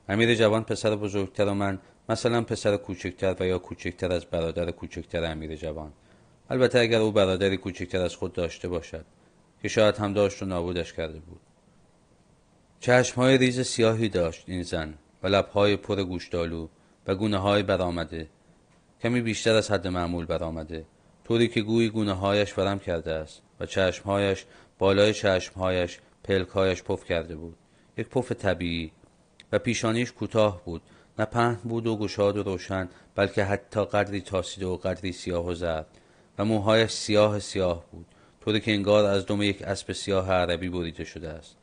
امیر جوان پسر بزرگتر و من مثلا پسر کوچکتر و یا کوچکتر از برادر کوچکتر امیر جوان. البته اگر او برادری کوچکتر از خود داشته باشد که شاید هم داشت و نابودش کرده بود. چشمهای ریز سیاهی داشت این زن و لبهای پر گوشتالو و گونه های برآمده. کمی بیشتر از حد معمول برآمده. طوری که گویی گونه هایش ورم کرده است و چشمهایش بالای چشمهایش پلکهایش پف کرده بود. یک پف طبیعی و پیشانیش کوتاه بود. نه پهن بود و گشاد و روشن بلکه حتی قدری تاسیده و قدری سیاه و زرد. و موهایش سیاه سیاه بود طوری که انگار از دم یک اسب سیاه عربی بریده شده است.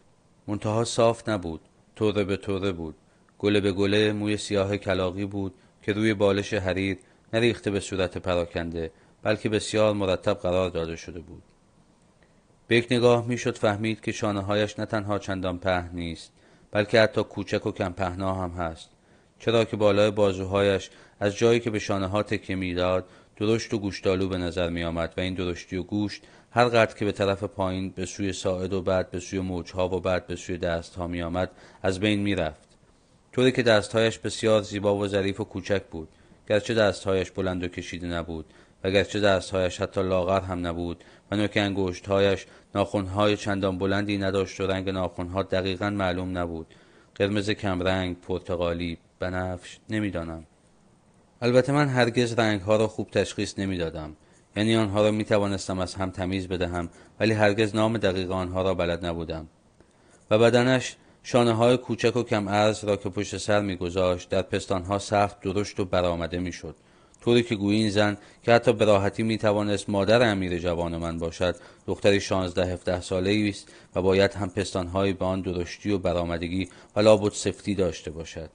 منتها صاف نبود توره به توره بود. گله به گله موی سیاه کلاقی بود که روی بالش حریر نریخته به صورت پراکنده بلکه بسیار مرتب قرار داده شده بود. به یک نگاه می‌شد فهمید که شانه هایش نه تنها چندان پهن نیست بلکه حتی کوچک و کم پهنا هم هست. چرا که بالای بازوهایش از جایی که به شانه ها تکیه می‌داد درشت و گوشتالو به نظر می آمد و این درشتی و گوشت هر قدر که به طرف پایین به سوی ساعد و بعد به سوی موجها و بعد به سوی دستها می آمد از بین می رفت طوری که دستهایش بسیار زیبا و ظریف و کوچک بود گرچه دستهایش بلند و کشیده نبود. و گرچه دستهایش حتی لاغر هم نبود. و نوک انگشتهایش ناخونهای چندان بلندی نداشت و رنگ ناخونها دقیقا معلوم نبود. قرمز کمرنگ پرتغالی بنفش نمی‌دانم. البته من هرگز رنگها را خوب تشخیص نمی‌دادم. یعنی آنها را می توانستم از هم تمیز بدهم ولی هرگز نام دقیق آنها را بلد نبودم. و بدنش شانه های کوچک و کم ارز را که پشت سر میگذاشت در پستانها سخت درشت و برآمده می‌شد. طوری که گویی این زن که حتی به راحتی می توانست مادر امیر جوان من باشد دختری شانزده هفته ساله است و باید هم پستانهایی به آن درشتی و برآمدگی و لابد سفتی داشته باشد.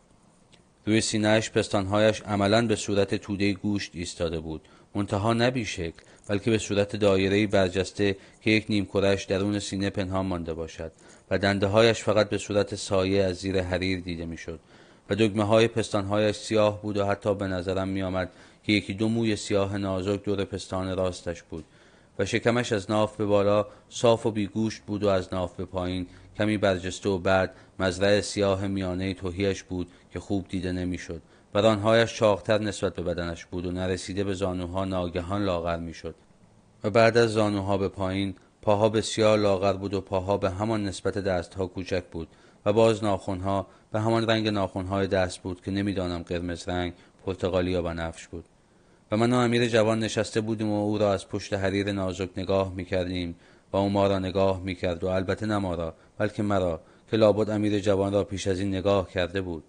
روی سینهش پستانهایش عملا به صورت توده گوشت ایستاده بود. منتها نه شکل بلکه به صورت دایره‌ای برجسته که یک نیم کرش درون سینه پنهان مانده باشد و دنده هایش فقط به صورت سایه از زیر حریر دیده می‌شد. و دگمه های پستانهایش سیاه بود و حتی به نظرم می آمد که یکی دو موی سیاه نازک دور پستان راستش بود و شکمش از ناف به بالا صاف و بیگوشت بود و از ناف به پایین. کمی برجسته و بعد مزرع سیاه میانه توهیش بود که خوب دیده نمی‌شد. بدانهایش چاقتر نسبت به بدنش بود و نرسیده به زانوها ناگهان لاغر می‌شد. و بعد از زانوها به پایین پاها بسیار لاغر بود و پاها به همان نسبت دستها کوچک بود و باز ناخونها به همان رنگ ناخونهای دست بود که نمی‌دانم قرمز رنگ پرتغالی یا بنفش بود. و من و امیر جوان نشسته بودیم و او را از پشت حریر نازک نگاه می‌کردیم و او ما را نگاه می‌کرد و البته نه ما را بلکه مرا که لابد امیر جوان را پیش از این نگاه کرده بود.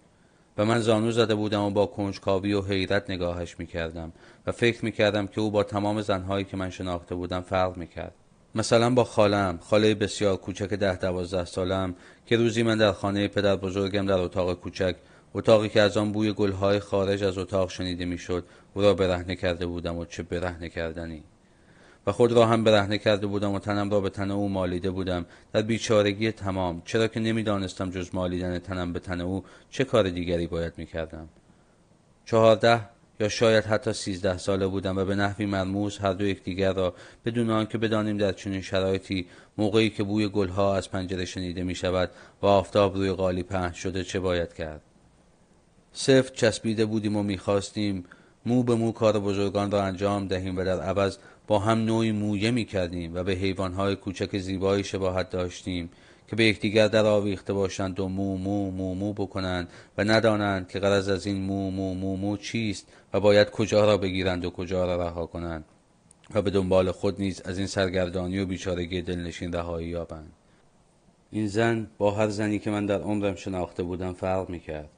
و من زانو زده بودم و با کنجکاوی و حیرت نگاهش می‌کردم و فکر می‌کردم که او با تمام زنهایی که من شناخته بودم فرق می‌کرد. مثلا با خالم خاله بسیار کوچک ده دوازده سالم که روزی من در خانه پدر بزرگم در اتاق کوچک اتاقی که از آن بوی گلهای خارج از اتاق شنیده می‌شد او را برهنه کرده بودم و چه برهنه کردنی. و خود را هم برهنه کرده بودم و تنم را به تن او مالیده بودم. در بیچارگی تمام. چرا که نمی‌دانستم جز مالیدن تنم به تن او چه کار دیگری باید می‌کردم. چهارده یا شاید حتی سیزده ساله بودم و به نحوی مرموز هر دو یکدیگر را بدون آنکه بدانیم در چنین شرایطی موقعی که بوی گلها از پنجره شنیده می شود و آفتاب روی قالی پهن شده چه باید کرد. سفت چسبیده بودیم و می‌خواستیم مو به مو کار بزرگان را انجام دهیم و در عوض با هم نوعی مویه می کردیم و به حیوانهای کوچک زیبایی شباهت داشتیم که به یکدیگر در آویخته باشند و مو مو مو مو بکنند و ندانند که غرض از این مو مو مو مو چیست و باید کجا را بگیرند و کجا را رها کنند و به دنبال خود نیز از این سرگردانی و بیچارگی دلنشین رهایی یابند. این زن با هر زنی که من در عمرم شناخته بودم فرق می‌کرد.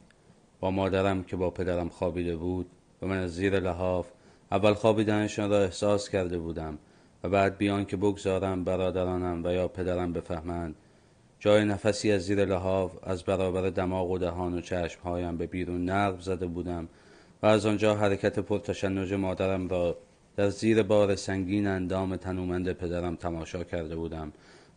مادرم که با پدرم خوابیده بود و من از زیر لحاف اول خوابیدنشان را احساس کرده بودم و بعد بیان که بگذارم برادرانم و یا پدرم بفهمند. جای نفسی از زیر لحاف از برابر دماغ و دهان و چشمهایم به بیرون نقب زده بودم و از آنجا حرکت پرتشنج مادرم را در زیر بار سنگین اندام تنومند پدرم تماشا کرده بودم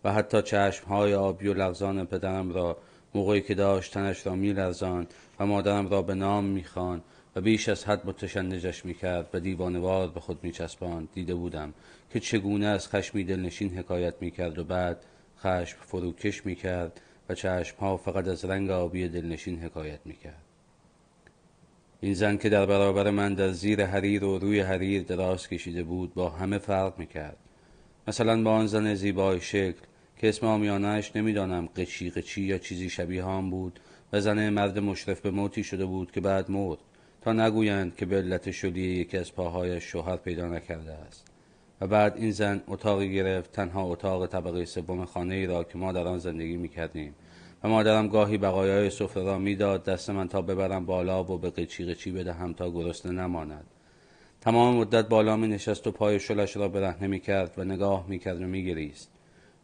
و حتی چشمهای آبی و لغزان پدرم را موقعی که داشتنش را میلرزان و مادرم را به نام می‌خوان و بیش از حد متشنجش می‌کرد و دیوانوار به خود میچسباند. دیده بودم که چگونه از خشمی دلنشین حکایت می‌کرد و بعد خشم فروکش می‌کرد و چشمها فقط از رنگ آبی دلنشین حکایت می‌کرد. این زن که در برابر من در زیر حریر و روی حریر دراز کشیده بود با همه فرق می‌کرد. مثلا با آن زن زیبای شکل که اسم آمیانش نمی‌دانم قچی قچی یا چیزی شبیه هم بود و زن مرد مشرف به موتی شده بود که بعد مرد تا نگویند که به علت شلی یکی از پاهایش شوهر پیدا نکرده است. و بعد این زن اتاقی گرفت تنها اتاق طبقه سوم خانه ای را که ما در آن زندگی می کردیم و مادرم گاهی بقایای سفره را می‌داد دست من تا ببرم بالا و به قیچی قیچی بدهم تا گرسنه نماند. تمام مدت بالا می نشست و پای شلش را برهنه می کرد و نگاه می کرد و می گریست.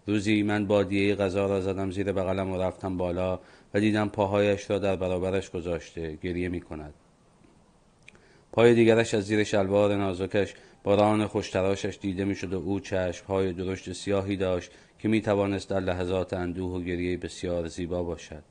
روزی من بادیه غذا را زدم زیر بغلم و رفتم بالا و دیدم پاهایش را در برابرش گذاشته گریه می کند. پای دیگرش از زیر شلوار نازکش باران خوشتراشش دیده می شد و او های درشت سیاهی داشت که می توانست در لحظات اندوه و گریه بسیار زیبا باشد.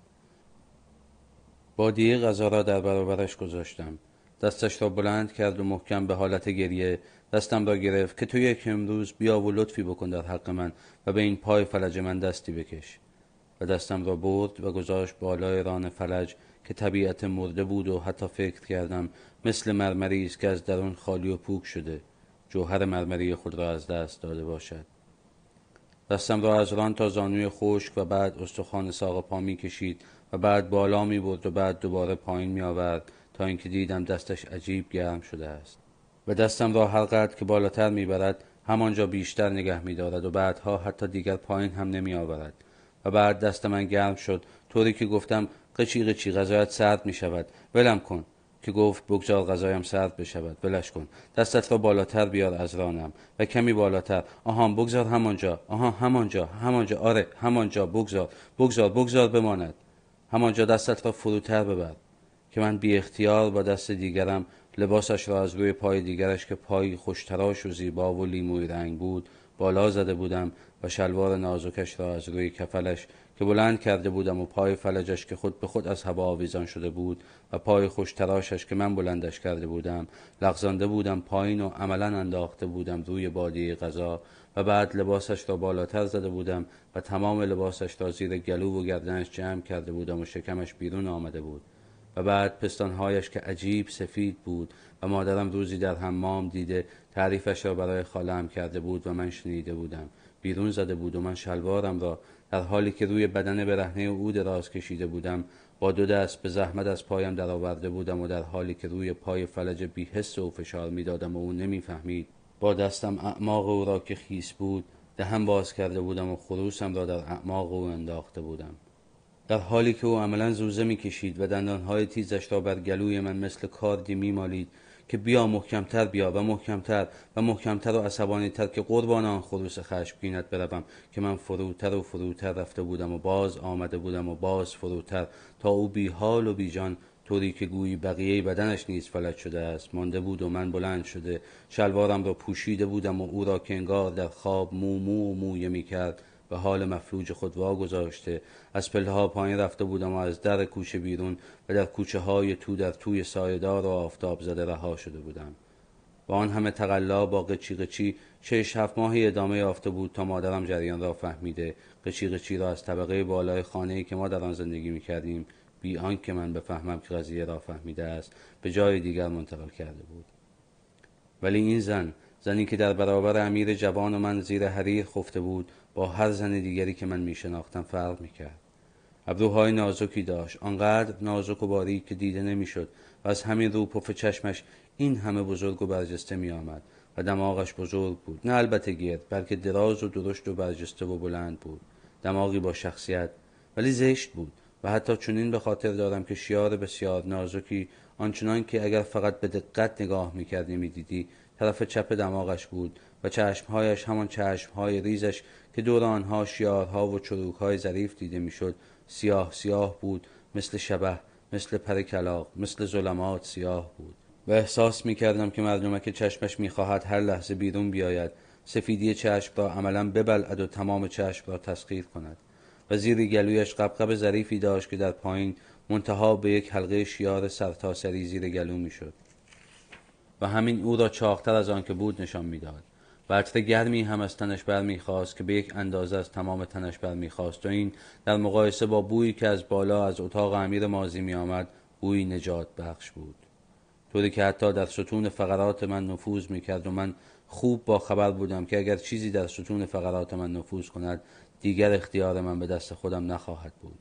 بادیه غذا را در برابرش گذاشتم. دستش را بلند کرد و محکم به حالت گریه دستم را گرفت که تو یک امروز بیا و لطفی بکن در حق من و به این پای فلج من دستی بکش. دستم را برد و گذاشت بالای ران فلج که طبیعت مرده بود و حتی فکر کردم مثل مرمری است که از درون خالی و پوک شده. جوهر مرمری خود را از دست داده باشد. دستم را از ران تا زانوی خشک و بعد استخوان ساق پا می کشید و بعد بالا می برد و بعد دوباره پایین می آورد تا اینکه دیدم دستش عجیب گرم شده است. و دستم را هر قدر که بالاتر می برد همانجا بیشتر نگه می دارد و بعدها حتی دیگر پایین هم نمی آورد. و بعد دست من گرم شد. طوری که گفتم قچی قچی غذایت سرد می شود. ولم کن که گفت بگذار غذایم سرد بشود. ولش کن. دستت را بالاتر بیار از رانم و کمی بالاتر. آها بگذار همانجا. آها همانجا. همانجا. آره همانجا. بگذار. بگذار بگذار بماند. همانجا دستت را فروتر ببر. که من بی اختیار با دست دیگرم لباسش را از روی پای دیگرش که پای خوشتراش و زیبا و لیموی رنگ بود بالا زده بودم. و شلوار نازکش را از روی کفلش که بلند کرده بودم و پای فلجش که خود به خود از هوا آویزان شده بود و پای خوش تراشش که من بلندش کرده بودم لغزانده بودم پایین و عملا انداخته بودم روی بادی غذا و بعد لباسش را بالاتر زده بودم و تمام لباسش را زیر گلو و گردنش جمع کرده بودم و شکمش بیرون آمده بود. و بعد پستانهایش که عجیب سفید بود و مادرم روزی در حمام دیده تعریفش را برای خالم کرده بود و من شنیده بودم. بیرون زده بود و من شلوارم را در حالی که روی بدن برهنه او دراز کشیده بودم با دو دست به زحمت از پایم درآورده بودم و در حالی که روی پای فلج بیحس او فشار می‌دادم و او نمی‌فهمید. با دستم اعماق او را که خیس بود دهم باز کرده بودم و خروسم را در اعماق او انداخته بودم. در حالی که او عملا زوزه می‌کشید و دندانهای تیزش را بر گلوی من مثل کاردی میمالید که بیا محکمتر بیا و محکمتر و محکمتر و عصبانیتر که قربان آن خروس خشمگینت بروم که من فروتر و فروتر رفته بودم و باز آمده بودم و باز فروتر تا او بی حال و بی جان طوری که گویی بقیه بدنش نیز فلج شده است. مانده بود و من بلند شده. شلوارم را پوشیده بودم و او را که انگار در خواب مو مو مویه می کرد به حال مفلوج خود گذاشته از پله ها پایین رفته بودم و از در کوچه بیرون و در کوچه های تو در توی سایدار و آفتاب زده رها شده بودم. با آن همه تقلا با قچی قچی شش هفت ماهی ادامه یافته بود تا مادرم جریان را فهمیده. قچی قچی را از طبقه بالای خانه که ما در آن زندگی می کردیم بی آنکه من بفهمم که قضیه را فهمیده است به جای دیگر منتقل کرده بود. ولی این زن زنی که در برابر امیر جوان و من زیر حریر خفته بود با هر زن دیگری که من می شناختم فرق می کرد ابروهای نازکی داشت. آنقدر نازک و باریک که دیده نمی‌شد و از همین رو پف چشمش این همه بزرگ و برجسته می آمد و دماغش بزرگ بود. نه البته گرد بلکه دراز و درشت و برجسته و بلند بود. دماغی با شخصیت ولی زشت بود و حتی چنین به خاطر دارم که شیار بسیار نازکی آنچنان که اگر فقط به دقت نگاه می‌کردی می‌دیدی طرف چپ دماغش بود و چشمهایش همان چشمهای ریزش که دور آنها شیارها و چروکهای ظریف دیده می‌شد سیاه سیاه بود مثل شبه مثل پر کلاق مثل ظلمات سیاه بود. و احساس می کردم که مردمک چشمش می‌خواهد هر لحظه بیرون بیاید سفیدی چشم را عملا ببلعد و تمام چشم را تسخیر کند. و زیر گلویش قبقب ظریفی داشت که در پایین منتها به یک حلقه شیار سرتاسری زیر گلو می‌شد. و همین او را چاقتر از آن که بود نشان می‌داد. و عطر گرمی هم از تنش برمیخواست که به یک اندازه از تمام تنش برمیخواست. و این در مقایسه با بویی که از بالا از اتاق امیر مازی میآمد بوی نجات بخش بود. طوری که حتی در ستون فقرات من نفوذ می‌کرد و من خوب با خبر بودم که اگر چیزی در ستون فقرات من نفوذ کند دیگر اختیار من به دست خودم نخواهد بود.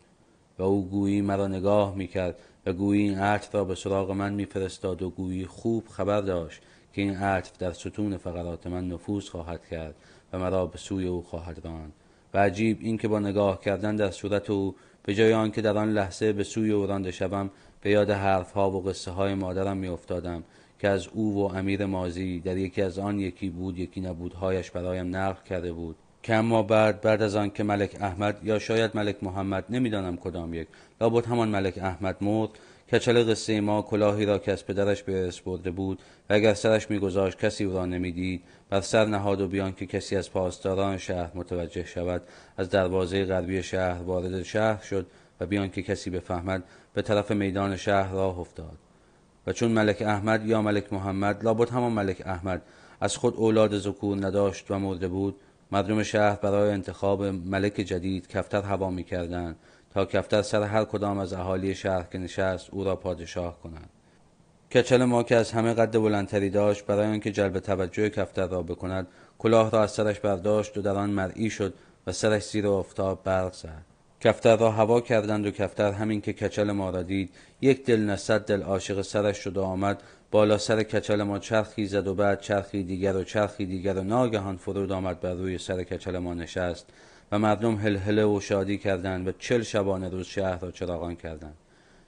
و او گویی مرا نگاه می‌کرد و گویی این عطر را به سراغ من میفرستاد و گویی خوب خبر داشت که این عطر در ستون فقرات من نفوذ خواهد کرد و مرا به سوی او خواهد راند. و عجیب این که با نگاه کردن در صورت او به جای آنکه در آن لحظه به سوی او رانده شوم به یاد حرفها و قصه های مادرم میافتادم که از او و امیر مازی در یکی از آن یکی بود یکی نبودهایش برایم نقل کرده بود. که اما بعد بعد از آن که ملک احمد یا شاید ملک محمد نمی‌دانم کدام یک. لابد همان ملک احمد مرد کچل قصه ما کلاهی را که از پدرش به ارث برده بود و اگر سرش میگذاشت کسی او را نمی‌دید. بر سر نهاد و بیان که کسی از پاسداران شهر متوجه شود. از دروازه غربی شهر وارد شهر شد و بیان که کسی بفهمد به طرف میدان شهر راه افتاد. و چون ملک احمد یا ملک محمد لابد همان ملک احمد از خود اولاد ذکور نداشت و مرده بود مردم شهر برای انتخاب ملک جدید کفتر هوا می‌کردند تا کفتر سر هر کدام از اهالی شهر که نشست او را پادشاه کنند. کچل ما که از همه قد بلندتری داشت برای آنکه جلب توجه کفتر را بکند کلاه را از سرش برداشت و در آن مرئی شد و سرش زیر آفتاب برق زد. کفتر را هوا کردند و کفتر همین که کچل ما را دید یک دل نصد دل عاشق سرش شد و آمد بالا سر کچل ما چرخی زد و بعد چرخی دیگر و چرخی دیگر و ناگهان فرود آمد بر روی سر کچل ما نشست و مردم هلهله و شادی کردند و چل شبانه روز شهر را چراغان کردند.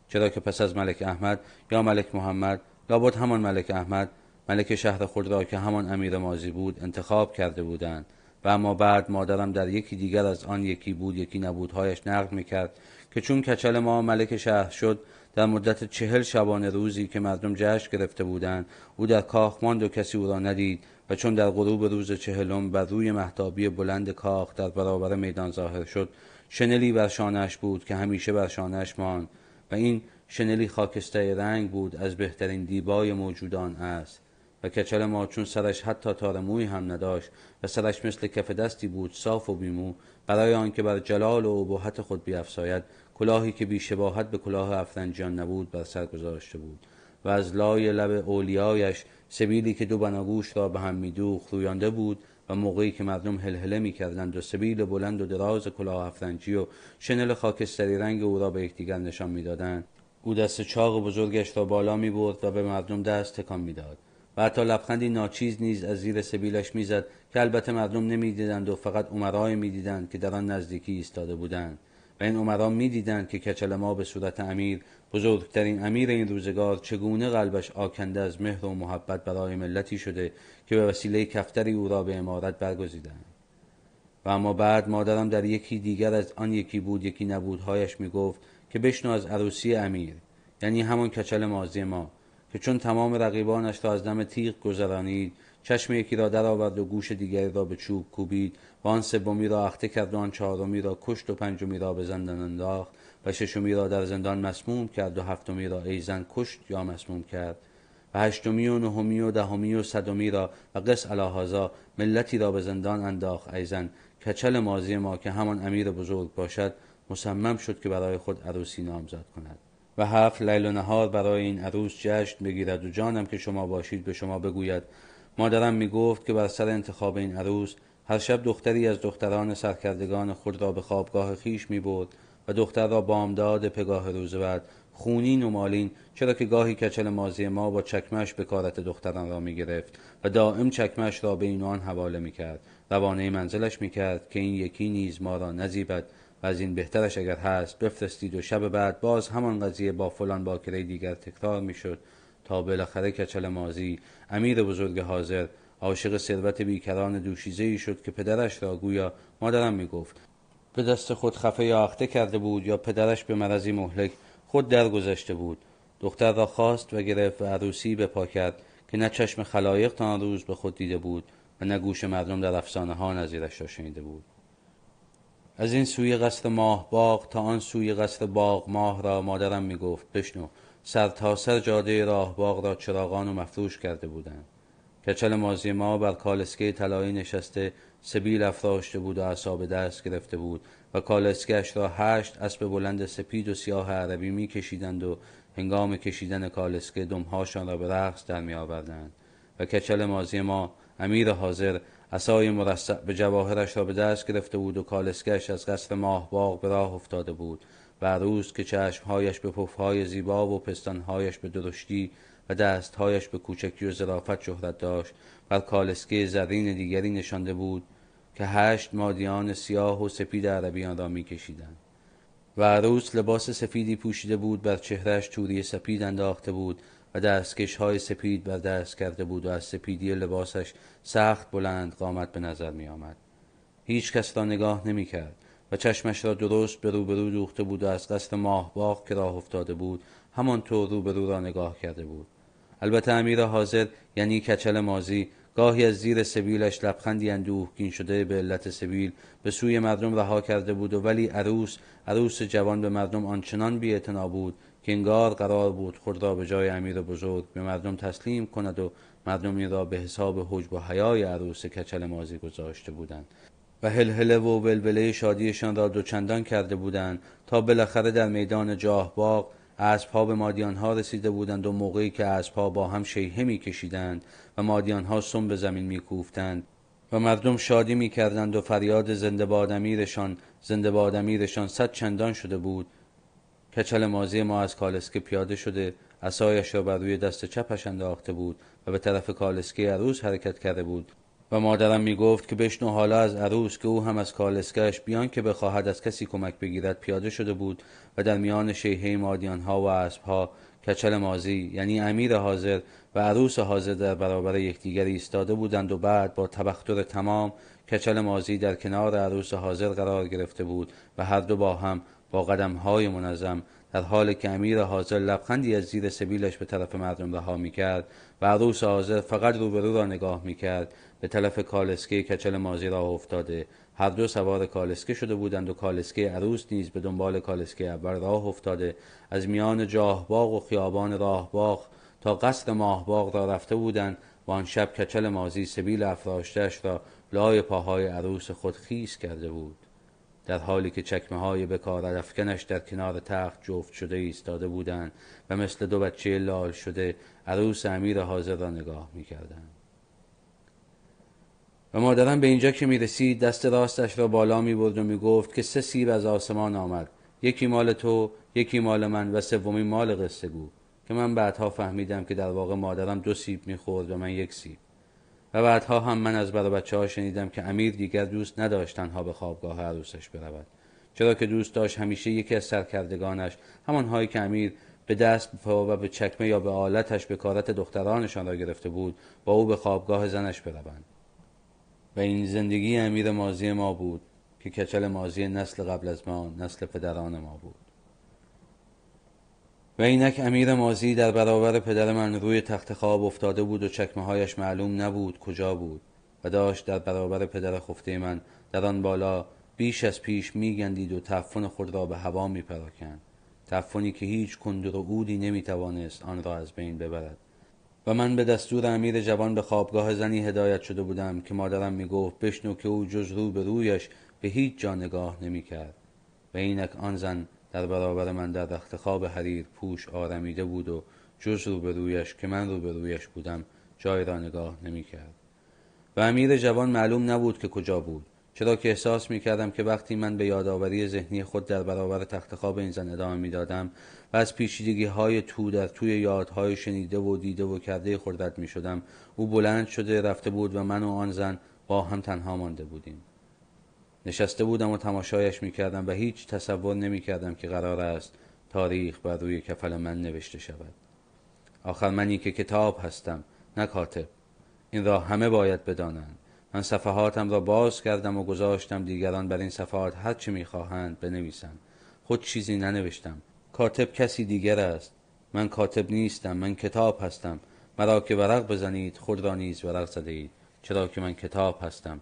چرا که پس از ملک احمد یا ملک محمد لابد همان ملک احمد ملک شهر خود را که همان امیر مازی بود انتخاب کرده بودند. و اما بعد مادرم در یکی دیگر از آن یکی بود یکی نبودهایش نقل می‌کرد که چون کچل ما ملک شهر شد در مدت چهل شبانه روزی که مردم جشن گرفته بودند او در کاخ ماند و کسی او را ندید و چون در غروب روز چهلم بر روی محتابی بلند کاخ در برابر میدان ظاهر شد شنلی بر شانهش بود که همیشه بر شانهش ماند و این شنلی خاکستری رنگ بود از بهترین دیبای موجودان است و کچل ما چون سرش حتی تار موی هم نداشت و سرش مثل کف دستی بود صاف و بیمو برای آنکه بر جلال و ابهت خود بیافزاید کلاهی که بیشباهت به کلاه افرنجان نبود بر سر گذاشته بود. و از لای لب اولیایش سبیلی که دو بناگوش را به هم میدوخت رویانده بود و موقعی که مردم هلهله می‌کردند و سبیل بلند و دراز کلاه افرنجی و شنل خاکستری رنگ او را به یکدیگر نشان می‌دادند. او دست چاق بزرگش را بالا می برد و به مردم دست تکان می‌داد. و حتی لبخندی ناچیز نیز از زیر سبیلش می‌زد که البته مردم نمی‌دیدند و فقط عمرای می‌دیدند که در آن نزدیکی ایستاده بودند. و این عمرا می‌دیدند که کچل ما به صورت امیر بزرگترین امیر این روزگار چگونه قلبش آکنده از مهر و محبت برای ملتی شده که به وسیله کفتری او را به امارت برگزیدند. و اما بعد مادرم در یکی دیگر از آن یکی بود یکی نبودهایش می‌گفت که بشنو از عروسی امیر یعنی همان کچل مازی ما که چون تمام رقیبانش را از دم تیغ گذرانید چشم یکی را درآورد و گوش دیگری را به چوب کوبید و آن سومی را اخته کرد و آن چهارمی را کشت و پنجمی را به زندان انداخت و ششمی را در زندان مسموم کرد و هفتمی را ایزن کشت یا مسموم کرد و هشتمی و نهمی و دهمی و صدمی را و قس الهازا ملتی را به زندان انداخت ایزن کچل مازی ما که همان امیر بزرگ باشد مصمم شد که برای خود عروسی نامزد کند و هفت لیل و نهار برای این عروس جشن بگیرد و جانم که شما باشید به شما بگوید مادرم می گفت که بر سر انتخاب این عروس هر شب دختری از دختران سرکردگان خود را به خوابگاه خیش می برد و دختر را بامداد پگاه روز بعد خونین و مالین چرا که گاهی کچل مازی ما با چکمش به کارت دختران را می گرفت و دائم چکمش را به این آن حواله می کرد روانه منزلش می کرد که این یکی نیز ما را نزیبد و از این بهترش اگر هست بفرستید و شب بعد باز همان قضیه با فلان باکره دیگر تکرار می شد تا بالاخره کچل مازی امیر بزرگ حاضر عاشق ثروت بیکران دوشیزه ای شد که پدرش را گویا مادرم می گفت به دست خود خفه یا اخته کرده بود یا پدرش به مرضی مهلک خود درگذشته بود. دختر را خواست و گرفت و عروسی به پا کرد که نه چشم خلایق تا آن روز به خود دیده بود و نه گوش مردم در افسانه ها نظیرش را شنیده بود. از این سوی قصر ماه باغ تا آن سوی قصر باغ ماه را مادرم می گفت بشنو سر تا سر جاده راه باغ را چراغان و مفروش کرده بودند. کچل مازی ما بر کالسکه طلایی نشسته سبیل افراشته بود و اعصاب دست گرفته بود و کالسکهاش را هشت اسب بلند سپید و سیاه عربی می کشیدند و هنگام کشیدن کالسکه دمهاشان را به رقص در می آوردند و کچل مازی ما امیر حاضر عصای مرصع به جواهرش را به دست گرفته بود و کالسکش از قصر ماهباغ به راه افتاده بود. و عروس که چشمهایش به پفهای زیبا و پستانهایش به درشتی و دستهایش به کوچکی و ظرافت شهرت داشت بر کالسکه زرین دیگری نشانده بود که هشت مادیان سیاه و سپید عربیان را میکشیدند و عروس لباس سفیدی پوشیده بود بر چهرش توری سپید انداخته بود و دستکش های سپید بر دست کرده بود و از سپیدی لباسش سخت بلند قامت به نظر می آمد. هیچ کس را نگاه نمی کرد چشمش را درست به روبرو دوخته بود و از قصد ماهباغ که راه افتاده بود همانطور روبرو را نگاه کرده بود. البته امیر حاضر یعنی کچل مازی گاهی از زیر سبیلش لبخندی اندوهگین شده به علت سبیل به سوی مردم رها کرده بود و ولی عروس عروس جوان به مردم آنچنان بی بود که انگار قرار بود خود را به جای امیر بزرگ به مردم تسلیم کند و مردم این را به حساب حجب و حیای عروس کچل مازی گذاشته بودند. و هلهله و ولوله شادیشان را دوچندان کرده بودند تا بالاخره در میدان جاهباغ اسبها به مادیانها رسیده بودند و موقعی که اسبها با هم شیهه میکشیدند و مادیانها سم به زمین میکوفتند و مردم شادی می‌کردند و فریاد زنده باد امیرشان زنده باد امیرشان صد چندان شده بود. کچل مازی ما از کالسکه پیاده شده اسایش را بر روی دست چپش انداخته بود و به طرف کالسکه عروس حرکت کرده بود. و مادرم می گفت که بشنو حالا از عروس که او هم از کالسکهش بیان که بخواهد از کسی کمک بگیرد پیاده شده بود و در میان شیهه مادیان ها و اسب ها کچل مازی یعنی امیر حاضر و عروس حاضر در برابر یکدیگر ایستاده بودند و بعد با تبختر تمام کچل مازی در کنار عروس حاضر قرار گرفته بود و هر دو با هم با قدم های منظم در حالی که امیر حاضر لبخندی از زیر سبیلش به طرف مردم رها می کرد و عروس حاضر فقط روبرو را نگاه می کرد به طرف کالسکه کچل مازی راه افتاده. هر دو سوار کالسکه شده بودند و کالسکه عروس نیز به دنبال کالسکه اول راه افتاده. از میان جاهباغ و خیابان راهباغ تا قصر ماهباغ را رفته بودند و آن شب کچل مازی سبیل افراشتش را لای پاهای عروس خود خیس کرده بود. در حالی که چکمه های بکار افکنش در کنار تخت جفت شده ایستاده بودند و مثل دو بچه لال شده عروس امیر حاضر را نگاه می. و مادرم به اینجا که می رسید دست راستش را بالا می برد و می گفت که سه سیب از آسمان آمد. یکی مال تو یکی مال من و سومی مال قصه گو. که من بعدها فهمیدم که در واقع مادرم دو سیب می‌خورد و من یک سیب. و بعدها هم من از برای بچه ها شنیدم که امیر دیگر دوست نداشت تنها به خوابگاه عروسش برود. چرا که دوست داشت همیشه یکی از سرکردگانش همانهایی که امیر به دست و به چکمه یا به آلتش به کارت دخترانشان را گرفته بود با او به خوابگاه زنش بروند. و این زندگی امیر مازی ما بود که کچل مازی نسل قبل از ما نسل پدران ما بود. و اینک امیر مازی در برابر پدر من روی تخت خواب افتاده بود و چکمه هایش معلوم نبود کجا بود و داشت در برابر پدر خفته من در آن بالا بیش از پیش میگندید و تفن خود را به هوا میپراکند. تفنی که هیچ کندر و عودی نمی‌توانست آن را از بین ببرد. و من به دستور امیر جوان به خوابگاه زنی هدایت شده بودم که مادرم می‌گفت بشنو که او جز رو به رویش به هیچ جا نگاه نمی‌کرد. و اینک آن زن در برابر من در رخت خواب حریر پوش آرمیده بود و جز رو به رویش که من رو به رویش بودم جای را نگاه نمی‌کرد. و امیر جوان معلوم نبود که کجا بود. چرا که احساس می کردم که وقتی من به یادآوری ذهنی خود در برابر تخت خواب این زن ادامه می دادم و از پیچیدگی های تو در توی یادهای شنیده و دیده و کرده خود می شدم او بلند شده رفته بود و من و آن زن با هم تنها مانده بودیم. نشسته بودم و تماشایش می کردم و هیچ تصور نمی کردم که قرار است تاریخ بر روی کفل من نوشته شود. آخر منی که کتاب هستم نه کاتب. این را همه باید بدانند. من صفحاتم را باز کردم و گذاشتم. دیگران بر این صفحات هر چه می‌خواهند بنویسند. خود چیزی ننوشتم. کاتب کسی دیگر است. من کاتب نیستم. من کتاب هستم. مرا که ورق بزنید خود را نیز ورق زده چرا که من کتاب هستم.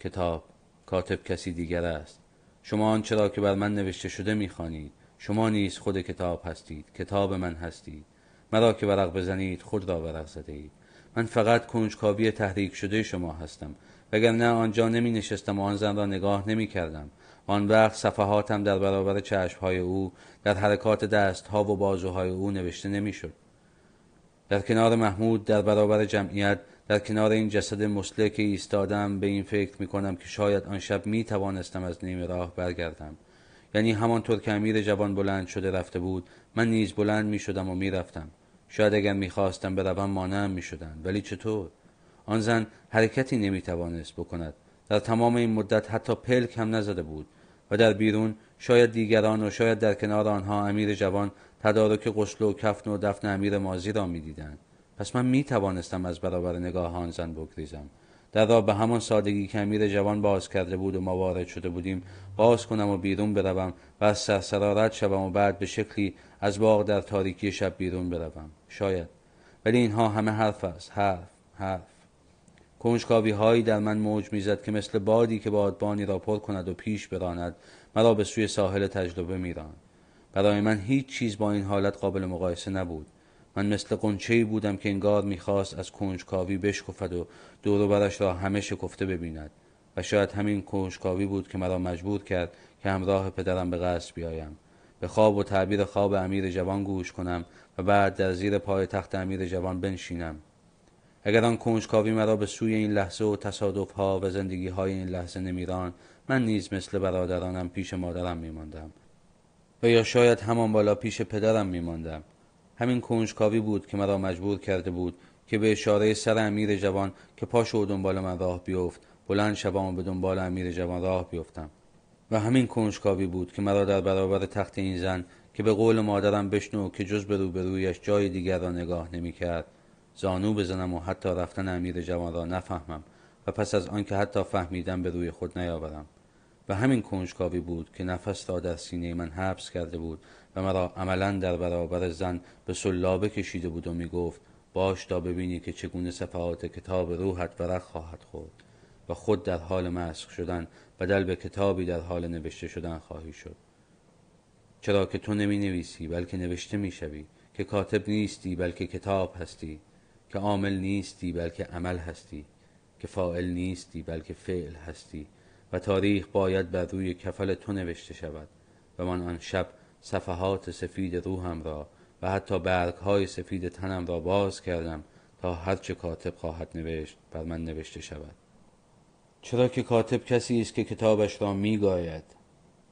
کتاب کاتب کسی دیگر است. شما آن چرا که بر من نوشته شده می‌خوانید. شما نیز خود کتاب هستید. کتاب من هستید. مرا که ورق بزنید خود را ورق زده من فقط کنجکاوی تحریک شده شما هستم. وگرنه آنجا نمی نشستم و آن زن را نگاه نمی کردم آن وقت صفحاتم در برابر چشمهای او در حرکات دستها و بازوهای او نوشته نمی‌شد. در کنار محمود در برابر جمعیت در کنار این جسد مسلح که ایستادم به این فکر می کنم که شاید آن شب می توانستم از نیمه راه برگردم. یعنی همانطور که امیر جوان بلند شده رفته بود من نیز بلند می شدم و می رفتم شاید اگر می خواستم بروم مانعم می شدن. ولی چطور؟ آن زن حرکتی نمی توانست بکند در تمام این مدت حتی پلک هم نزده بود و در بیرون شاید دیگران و شاید در کنار آنها امیر جوان تدارک غسل و کفن و دفن امیر مازی را می‌دیدند پس من می توانستم از برابر نگاه آن زن بگریزم در را به همان سادگی که امیر جوان باز کرده بود و ما وارد شده بودیم باز کنم و بیرون بروم و از سرسرارت شوم و بعد به شکلی از باغ در تاریکی شب بیرون بروم. شاید. ولی اینها همه حرف است. حرف حرف. کنجکاوی هایی در من موج می‌زد که مثل بادی که بادبانی را پر کند و پیش براند مرا به سوی ساحل تجربه میراند برای من هیچ چیز با این حالت قابل مقایسه نبود. من مثل قنچه بودم که انگار می‌خواست از کنجکاوی بشکفد و دور برش را همه شکفته ببیند. و شاید همین کنجکاوی بود که مرا مجبور کرد که همراه پدرم به قصد بیایم. به خواب و تعبیر خواب امیر جوان گوش کنم و بعد در زیر پای تخت امیر جوان بنشینم. اگر آن کنجکاوی مرا به سوی این لحظه و تصادف ها و زندگی های این لحظه نمیران من نیز مثل برادرانم پیش مادرم میماندم. و یا شاید همان بالا پیش پدرم میماندم. همین کنجکاوی بود که مرا مجبور کرده بود که به اشاره سر امیر جوان که پاش و دنبال من راه بیفت بلند شوم و به دنبال امیر جوان راه بیفتم. و همین کنجکاوی بود که مرا در برابر تخت این زن که به قول مادرم بشنو که جز به روبرویش جای دیگر را نگاه نمی‌کرد زانو بزنم و حتی رفتن امیر جوان را نفهمم و پس از آنکه حتی فهمیدم به روی خود نیاورم. و همین کنجکاوی بود که نفس را در سینه من حبس کرده بود و مرا عملا در برابر زن به سلابه کشیده بود و می‌گفت باش تا ببینی که چگونه صفحات کتاب روحت ورق خواهد خورد. و خود در حال مسخ شدن بدل به کتابی در حال نوشته شدن خواهی شد. چرا که تو نمی نویسی بلکه نوشته می شوی که کاتب نیستی بلکه کتاب هستی. که عامل نیستی بلکه عمل هستی. که فاعل نیستی بلکه فعل هستی. و تاریخ باید بر روی کفل تو نوشته شود. و من آن شب صفحات سفید روحم را و حتی برگ های سفید تنم را باز کردم تا هرچه کاتب خواهد نوشت بر من نوشته شود. چرا که کاتب کسی است که کتابش را میگاید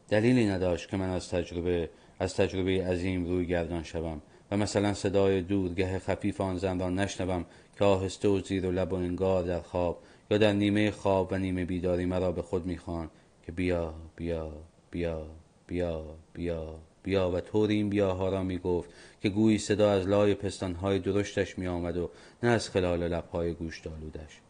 دلیلی نداشت که من از تجربه از تجربه عظیم روی گردان شوم و مثلا صدای دورگه خفیف آن زن را نشنوم که آهسته و زیر و لب و انگار در خواب یا در نیمه خواب و نیمه بیداری مرا به خود می‌خوان که بیا بیا بیا بیا بیا بیا و طور این بیاها را می گفت که گویی صدا از لای پستانهای درشتش می آمد و نه از خلال لبهای گوش دالودش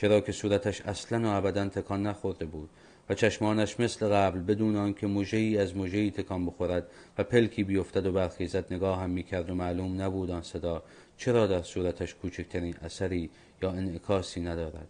چرا که صورتش اصلا و ابدا تکان نخورده بود و چشمانش مثل قبل بدون آنکه ای از ای تکان بخورد و پلکی بیفتد و برخیزد نگاه هم می‌کرد و معلوم نبود آن صدا چرا در صورتش کوچکترین اثری یا انعکاسی ندارد.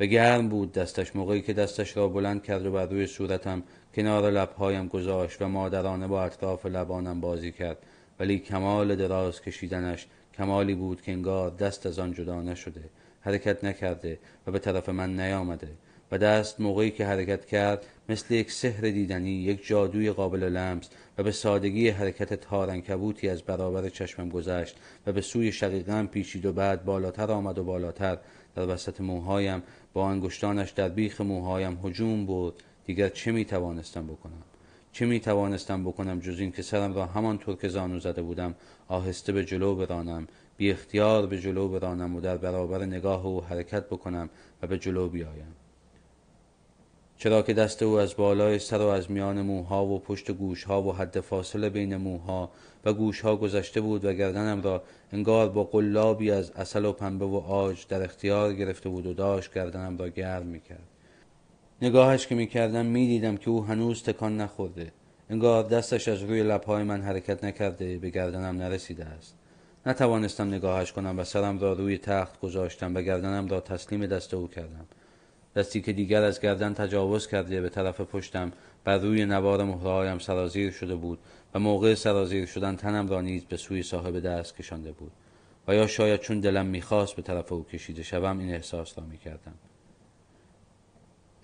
و گرم بود دستش موقعی که دستش را بلند کرد و بر روی صورتم کنار لبهایم گذاشت و مادرانه با اطراف لبانم بازی کرد ولی کمال دراز کشیدنش کمالی بود که انگار دست از آن جدا نشده. حرکت نکرده و به طرف من نیامده. و دست موقعی که حرکت کرد مثل یک سحر دیدنی یک جادوی قابل لمس و به سادگی حرکت تارنکبوتی از برابر چشمم گذشت و به سوی شقیقم پیچید و بعد بالاتر آمد و بالاتر. در وسط موهایم با انگشتانش در بیخ موهایم هجوم بود دیگر چه می توانستم بکنم؟ چه می توانستم بکنم جز این که سرم را همانطور که زانو زده بودم آهسته به جلو برانم بی اختیار به جلو برانم و در برابر نگاه او حرکت بکنم و به جلو بیایم. چرا که دست او از بالای سر و از میان موها و پشت گوشها و حد فاصله بین موها و گوشها گذشته بود و گردنم را انگار با قلابی از اصل و پنبه و آج در اختیار گرفته بود و داشت گردنم را گرم می‌کرد. نگاهش که می‌کردم می‌دیدم که او هنوز تکان نخورده. انگار دستش از روی لبهای من حرکت نکرده به گردنم نرسیده است. نتوانستم نگاهش کنم و سرم را روی تخت گذاشتم و گردنم را تسلیم دست او کردم. دستی که دیگر از گردن تجاوز کرده به طرف پشتم بر روی نوار مهرهایم سرازیر شده بود و موقع سرازیر شدن تنم را نیز به سوی صاحب دست کشانده بود. و یا شاید چون دلم می‌خواست به طرف او کشیده شوم این احساس را می‌کردم.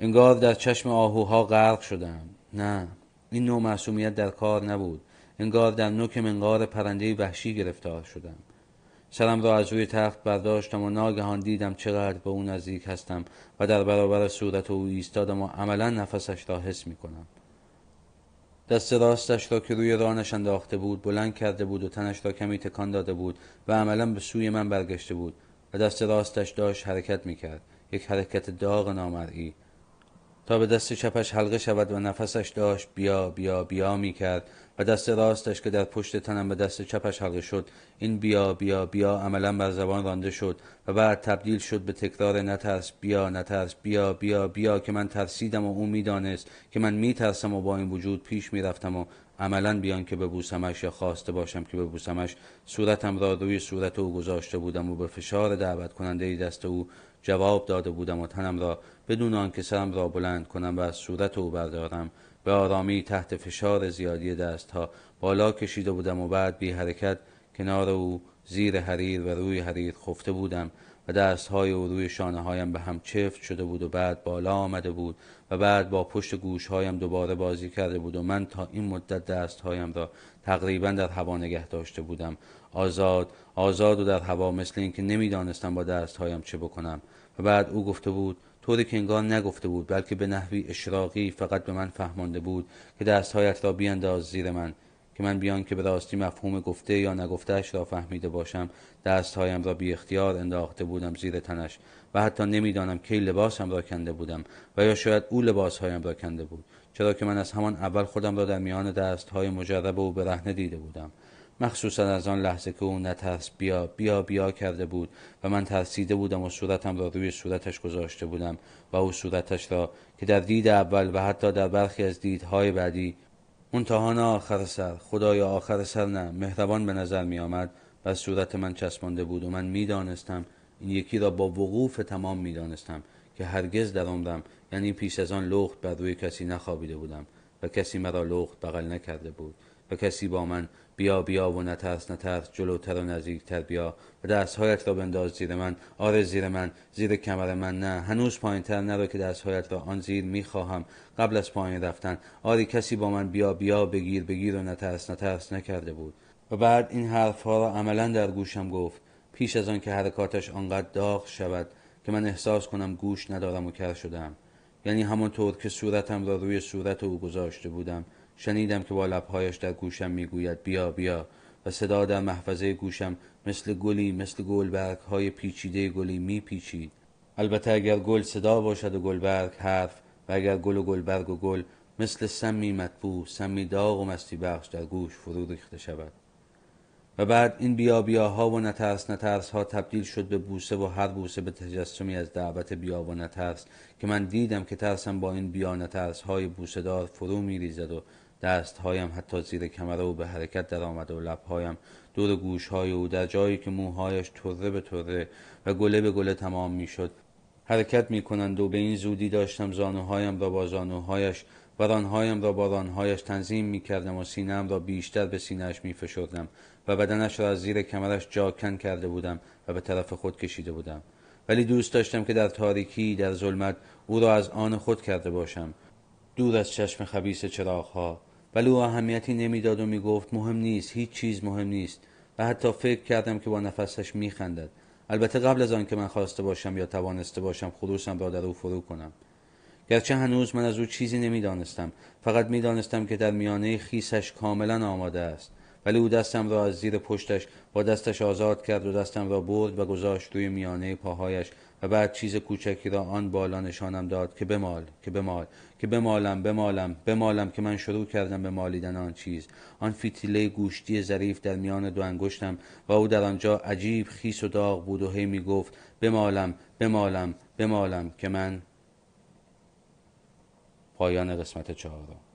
انگار در چشم آهوها غرق شدم. نه این نوع معصومیت در کار نبود. انگار در نوک منقار پرنده وحشی گرفتار شدم. سرم را از روی تخت برداشتم و ناگهان دیدم چقدر به او نزدیک هستم و در برابر صورت او ایستادم و عملا نفسش را حس می کنم. دست راستش را که روی رانش انداخته بود بلند کرده بود و تنش را کمی تکان داده بود و عملا به سوی من برگشته بود و دست راستش داشت حرکت می کرد. یک حرکت داغ نامرئی تا به دست چپش حلقه شود و نفسش داشت بیا بیا بیا می کرد و دست راستش که در پشت تنم به دست چپش حلقه شد این بیا بیا بیا عملا بر زبان رانده شد و بعد تبدیل شد به تکرار نترس بیا نترس بیا بیا بیا که من ترسیدم و او می‌دانست که من میترسم و با این وجود پیش می‌رفتم و عملا بیان که ببوسمش یا خواسته باشم که ببوسمش. صورتم را روی صورت او گذاشته بودم و به فشار دعوت کننده دست او جواب داده بودم و تنم را بدون آنکه سرم را بلند کنم و از صورت او بردارم به آرامی تحت فشار زیادی دستها بالا کشیده بودم و بعد بی حرکت کنار او زیر حریر و روی حریر خفته بودم و دستهای او روی شانه هایم به هم چفت شده بود و بعد بالا آمده بود و بعد با پشت گوشهایم دوباره بازی کرده بود و من تا این مدت دستهایم را تقریبا در هوا نگه داشته بودم. آزاد آزاد و در هوا مثل اینکه نمی‌دانستم با دستهایم چه بکنم. و بعد او گفته بود طوری که انگار نگفته بود بلکه به نحوی اشراقی فقط به من فهمانده بود که دستهایت را بیانداز زیر من که من بیان که به راستی مفهوم گفته یا نگفتهش را فهمیده باشم دستهایم را بی اختیار انداخته بودم زیر تنش و حتی نمی‌دانم کی لباسم را کنده بودم و یا شاید او لباسهایم را کنده بود چرا که من از همان اول خودم را در میان دستهای مجرب او برهنه دیده بودم. مخصوصا از آن لحظه که او نترس بیا بیا بیا کرده بود و من ترسیده بودم و صورتم را روی صورتش گذاشته بودم و او صورتش را که در دید اول و حتی در برخی از دیدهای بعدی منتهان آخر سر خدایا آخر سر نه مهربان به نظر می آمد و صورت من چسبانده بود و من می‌دانستم این یکی را با وقوف تمام می‌دانستم که هرگز در عمرم یعنی پیش از آن لخت بر روی کسی نخوابیده بودم و کسی مرا لخت بغل نکرده بود و کسی با من بیا بیا و نترس نترس جلوتر و نزدیکتر بیا. و دستهایت را بنداز زیر من آره زیر من زیر کمر من. نه هنوز پایینتر نرو که دستهایت را آن زیر می‌خواهم. قبل از پایین رفتن. آری کسی با من بیا بیا بگیر بگیر و نترس نترس نکرده بود. و بعد این حرفها را عملا در گوشم گفت. پیش از آن که حرکاتش آنقدر داغ شود که من احساس کنم گوش ندارم و کر شدم. یعنی همانطور که صورتم را روی صورت او گذاشته بودم. شنیدم که با لبهایش در گوشم می‌گوید بیا بیا. و صدا در محفظه گوشم مثل گلی مثل گلبرگ های پیچیده گلی میپیچید. البته اگر گل صدا باشد و گلبرگ حرف و اگر گل و گلبرگ و گل مثل سمی مطبوع سمی داغ و مستی بخش در گوش فرو ریخته شود. و بعد این بیا بیاها و نترس نترس ها تبدیل شد به بوسه و هر بوسه به تجسمی از دعوت بیا و نترس که من دیدم که ترسم با این بیا نترس های بوسه دار فرو میریزد و دست هایم حتی زیر کمره و به حرکت در آمده و لبهایم. دور گوش های او در جایی که موهایش طره به طره و گله به گله تمام می‌شد. حرکت می کنند و به این زودی داشتم زانوهایم را با زانوهایش و رانهایم را با رانهایش تنظیم می کردم و سینم را بیشتر به سینهش می فشردم و بدنش را از زیر کمرش جاکن کرده بودم و به طرف خود کشیده بودم. ولی دوست داشتم که در تاریکی در ظلمت او را از آن خود کرده باشم. دور از چشم خبیس چراغها ولی او اهمیتی نمی‌داد و می‌گفت مهم نیست هیچ چیز مهم نیست. و حتی فکر کردم که با نفسش میخندد. البته قبل از آن که من خواسته باشم یا توانسته باشم خروسم را در او فرو کنم. گرچه هنوز من از او چیزی نمی‌دانستم. فقط می‌دانستم که در میانه خیسش کاملا آماده است. ولی او دستم را از زیر پشتش با دستش آزاد کرد و دستم را برد و گذاشت روی میانه پاهایش و بعد چیز کوچکی را آن بالا نشانم داد که بمال که بمال. که بمالم بمالم بمالم که من شروع کردم به مالیدن آن چیز. آن فیتیله گوشتی ظریف در میان دو انگشتم و او در آنجا عجیب خیس و داغ بود و هی می گفت بمالم بمالم بمالم که من پایان قسمت چهارم.